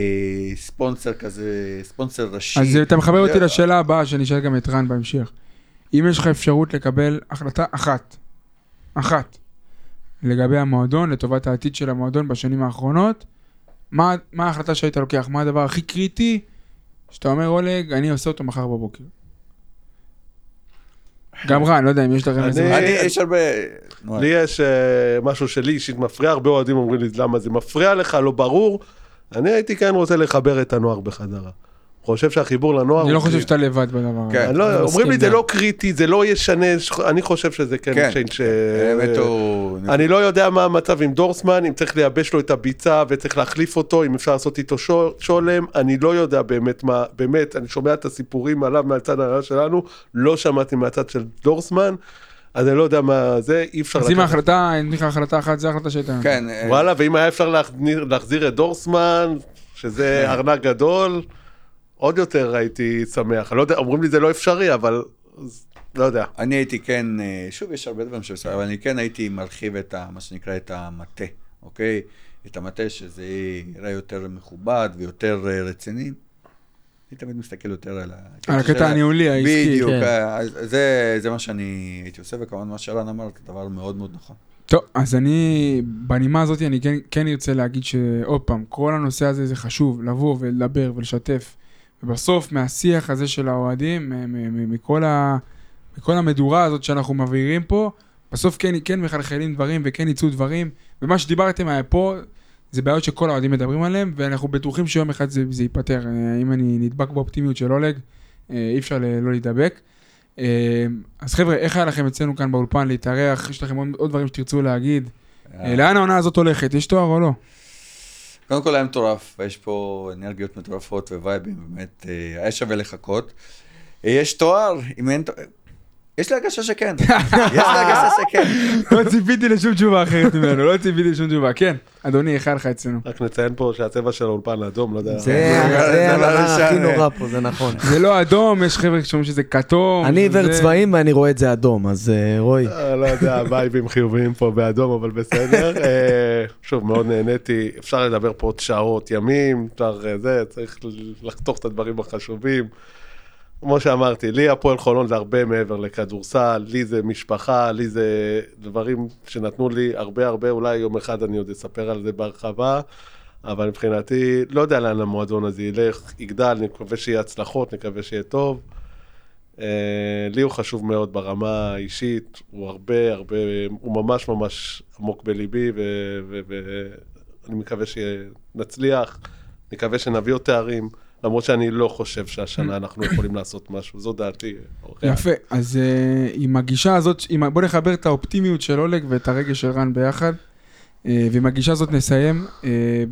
ספונסר כזה, ספונסר ראשי. אז אתה מחבר אותי לשאלה הבאה, שאני אשאל גם את רן בהמשך. אם יש לך אפשרות לקבל החלטה אחת, אחת, לגבי המועדון, לטובת העתיד של המועדון בשנים האחרונות, מה, מה ההחלטה שהיית לוקח? מה הדבר הכי קריטי שאתה אומר, אולג, אני עושה אותו מחר בבוקר? גם רן, לא יודע אם יש לכם איזה... אני- אני, יש הרבה... לי יש אה, משהו שלי אישית מפריע, הרבה אוהדים אומרים לי למה זה מפריע לך, לא ברור. אני הייתי כן רוצה לחבר את הנוער בחזרה. חושב שהחיבור לנוער... אני לא חושב. שאתה לבד בדבר כן. לא, אומרים לי זה. לא קריטי, זה לא ישנה, אני חושב שזה כן כן. change ש... האמת הוא... אני לא יודע מה המצב עם דורסמן, אם צריך לייבש לו את הביצה וצריך להחליף אותו, אם אפשר לעשות איתו שו- שולם, אני לא יודע באמת מה, באמת, אני שומע את הסיפורים עליו מהצד ההנהלה שלנו, לא שמעתי מהצד של דורסמן, אז אני לא יודע מה זה, אי אפשר אז אם ההחלטה, אין לך החלטה אחת, זו ההחלטה שהייתה. כן, אה, וואלה, ואם היה אפשר להחזיר, להחזיר את דורסמן, שזה כן. ארנק גדול, עוד יותר הייתי שמח. אני לא יודע, אומרים לי זה לא אפשרי, אבל לא יודע. אני הייתי כן, אה, שוב, יש הרבה דברים שבסדר, אבל אני כן הייתי מרחיב את ה, מה שנקרא, את המטה, אוקיי? את המטה שזה יראה יותר מכובד ויותר אה, רציני. אני תמיד מסתכל יותר על הקטע הניהולי, העסקי. בדיוק, כן. אה, זה מה שאני הייתי עושה, וכמובן מה שרן אמר, זה דבר מאוד מאוד נכון. טוב, אז אני, בנימה הזאת אני כן, כן ארצה להגיד שעוד פעם, כל הנושא הזה זה חשוב, לבוא ולדבר ולשתף ובסוף, מהשיח הזה של האוהדים, מכל, ה, מכל המדורה הזאת שאנחנו מבעירים פה, בסוף כן, כן מחלחלים דברים וכן יצאו דברים, ומה שדיברתם היה פה, זה בעיות שכל האוהדים מדברים עליהם, ואנחנו בטוחים שיום אחד זה, זה ייפתר. אה, אם אני נדבק באופטימיות של אולג, אה, אי אפשר לא להידבק. אה, אז חבר'ה, איך היה לכם אצלנו כאן באולפן להתארח? יש לכם עוד, עוד דברים שתרצו להגיד? לאן העונה הזאת הולכת? יש תואר או לא? קודם כל היה מטורף, ויש פה אנרגיות מטורפות ווייבים, באמת, אה, היה שווה לחכות. אה, יש תואר? אם אין תואר... יש לי הרגשה שכן. יש לי הרגשה שכן. לא ציפיתי לשום תשובה אחרת ממנו, לא ציפיתי לשום תשובה. כן, אדוני, איך היה לך אצלנו? רק נציין פה שהצבע של האולפן אדום, לא יודע. זה לא הדבר. הכי נורא פה, זה נכון. זה לא אדום, יש חבר'ה שאומרים שזה כתום. אני עיוור צבעים ואני רואה את זה אדום, אז אה, רועי. אה, לא יודע, וייבים חיוביים פה באדום, אבל בסדר. אה, שוב, מאוד נהניתי. אפשר לדבר פה עוד שעות, ימים, אפשר זה, צריך לחתוך את הדברים החשובים. כמו שאמרתי, לי הפועל חולון זה הרבה מעבר לכדורסל, לי זה משפחה, לי זה דברים שנתנו לי הרבה הרבה, אולי יום אחד אני עוד אספר על זה בהרחבה, אבל מבחינתי, לא יודע לאן המועדון הזה ילך, יגדל, נקווה שיהיה הצלחות, נקווה שיהיה טוב. אה, לי הוא חשוב מאוד ברמה האישית, הוא הרבה הרבה, הוא ממש ממש עמוק בליבי, ואני מקווה שנצליח, נקווה שנביא עוד תארים, למרות שאני לא חושב שהשנה אנחנו יכולים לעשות משהו, זו דעתי. אוקיי. יפה, אז אה, עם הגישה הזאת, עם, בוא נחבר את האופטימיות של אולג ואת הרגש של רן ביחד, אה, ועם הגישה הזאת נסיים. אה,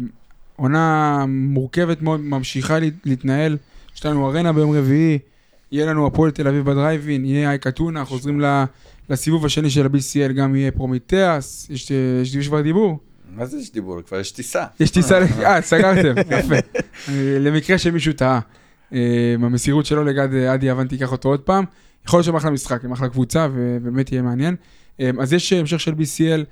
עונה מורכבת מאוד, ממשיכה לה- להתנהל. יש לנו ארנה ביום רביעי, יהיה לנו הפועל תל אביב בדרייבין, יהיה אייקה טונה, חוזרים לסיבוב השני של ה-BCL, גם יהיה יש, יש כבר דיבור? מה זה יש דיבור? כבר יש טיסה. יש טיסה, ל- אה, סגרתם, יפה. אה, למקרה שמישהו טעה. אה, המסירות שלו לגד אה, עדי יוון תיקח אותו עוד פעם. יכול להיות שהם אחלה משחק, הם אחלה קבוצה, ובאמת יהיה מעניין. אה, אז יש המשך של BCL.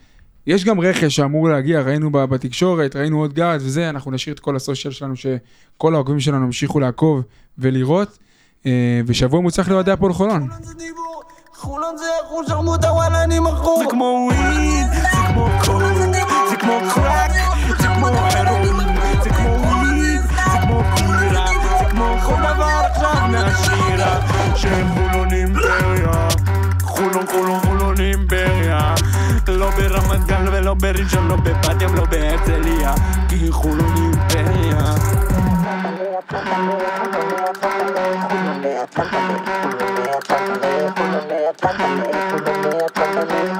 יש גם רכש שאמור להגיע, ראינו ב- בתקשורת, ראינו עוד גארד וזה, אנחנו נשאיר את כל הסושיאל שלנו, שכל העוקבים שלנו ימשיכו לעקוב ולראות. אה, ושבוע מוצלח לאוהדי הפועל חולון. חולון זה דיבור, חולון זה אחוז שרמוטה וואלה אני מכור זה כמו וויד, זה כמו קוק, זה כמו קראק, זה כמו הרואין, זה כמו וויד, זה כמו בירה, זה כמו כל דבר עכשיו מהשירה שהם חולון אימפריה חולון חולון חולון אימפריה לא ברמת גן ולא בראשון, לא בבת ים, לא בהרצליה כי חולון אימפריה Thank you.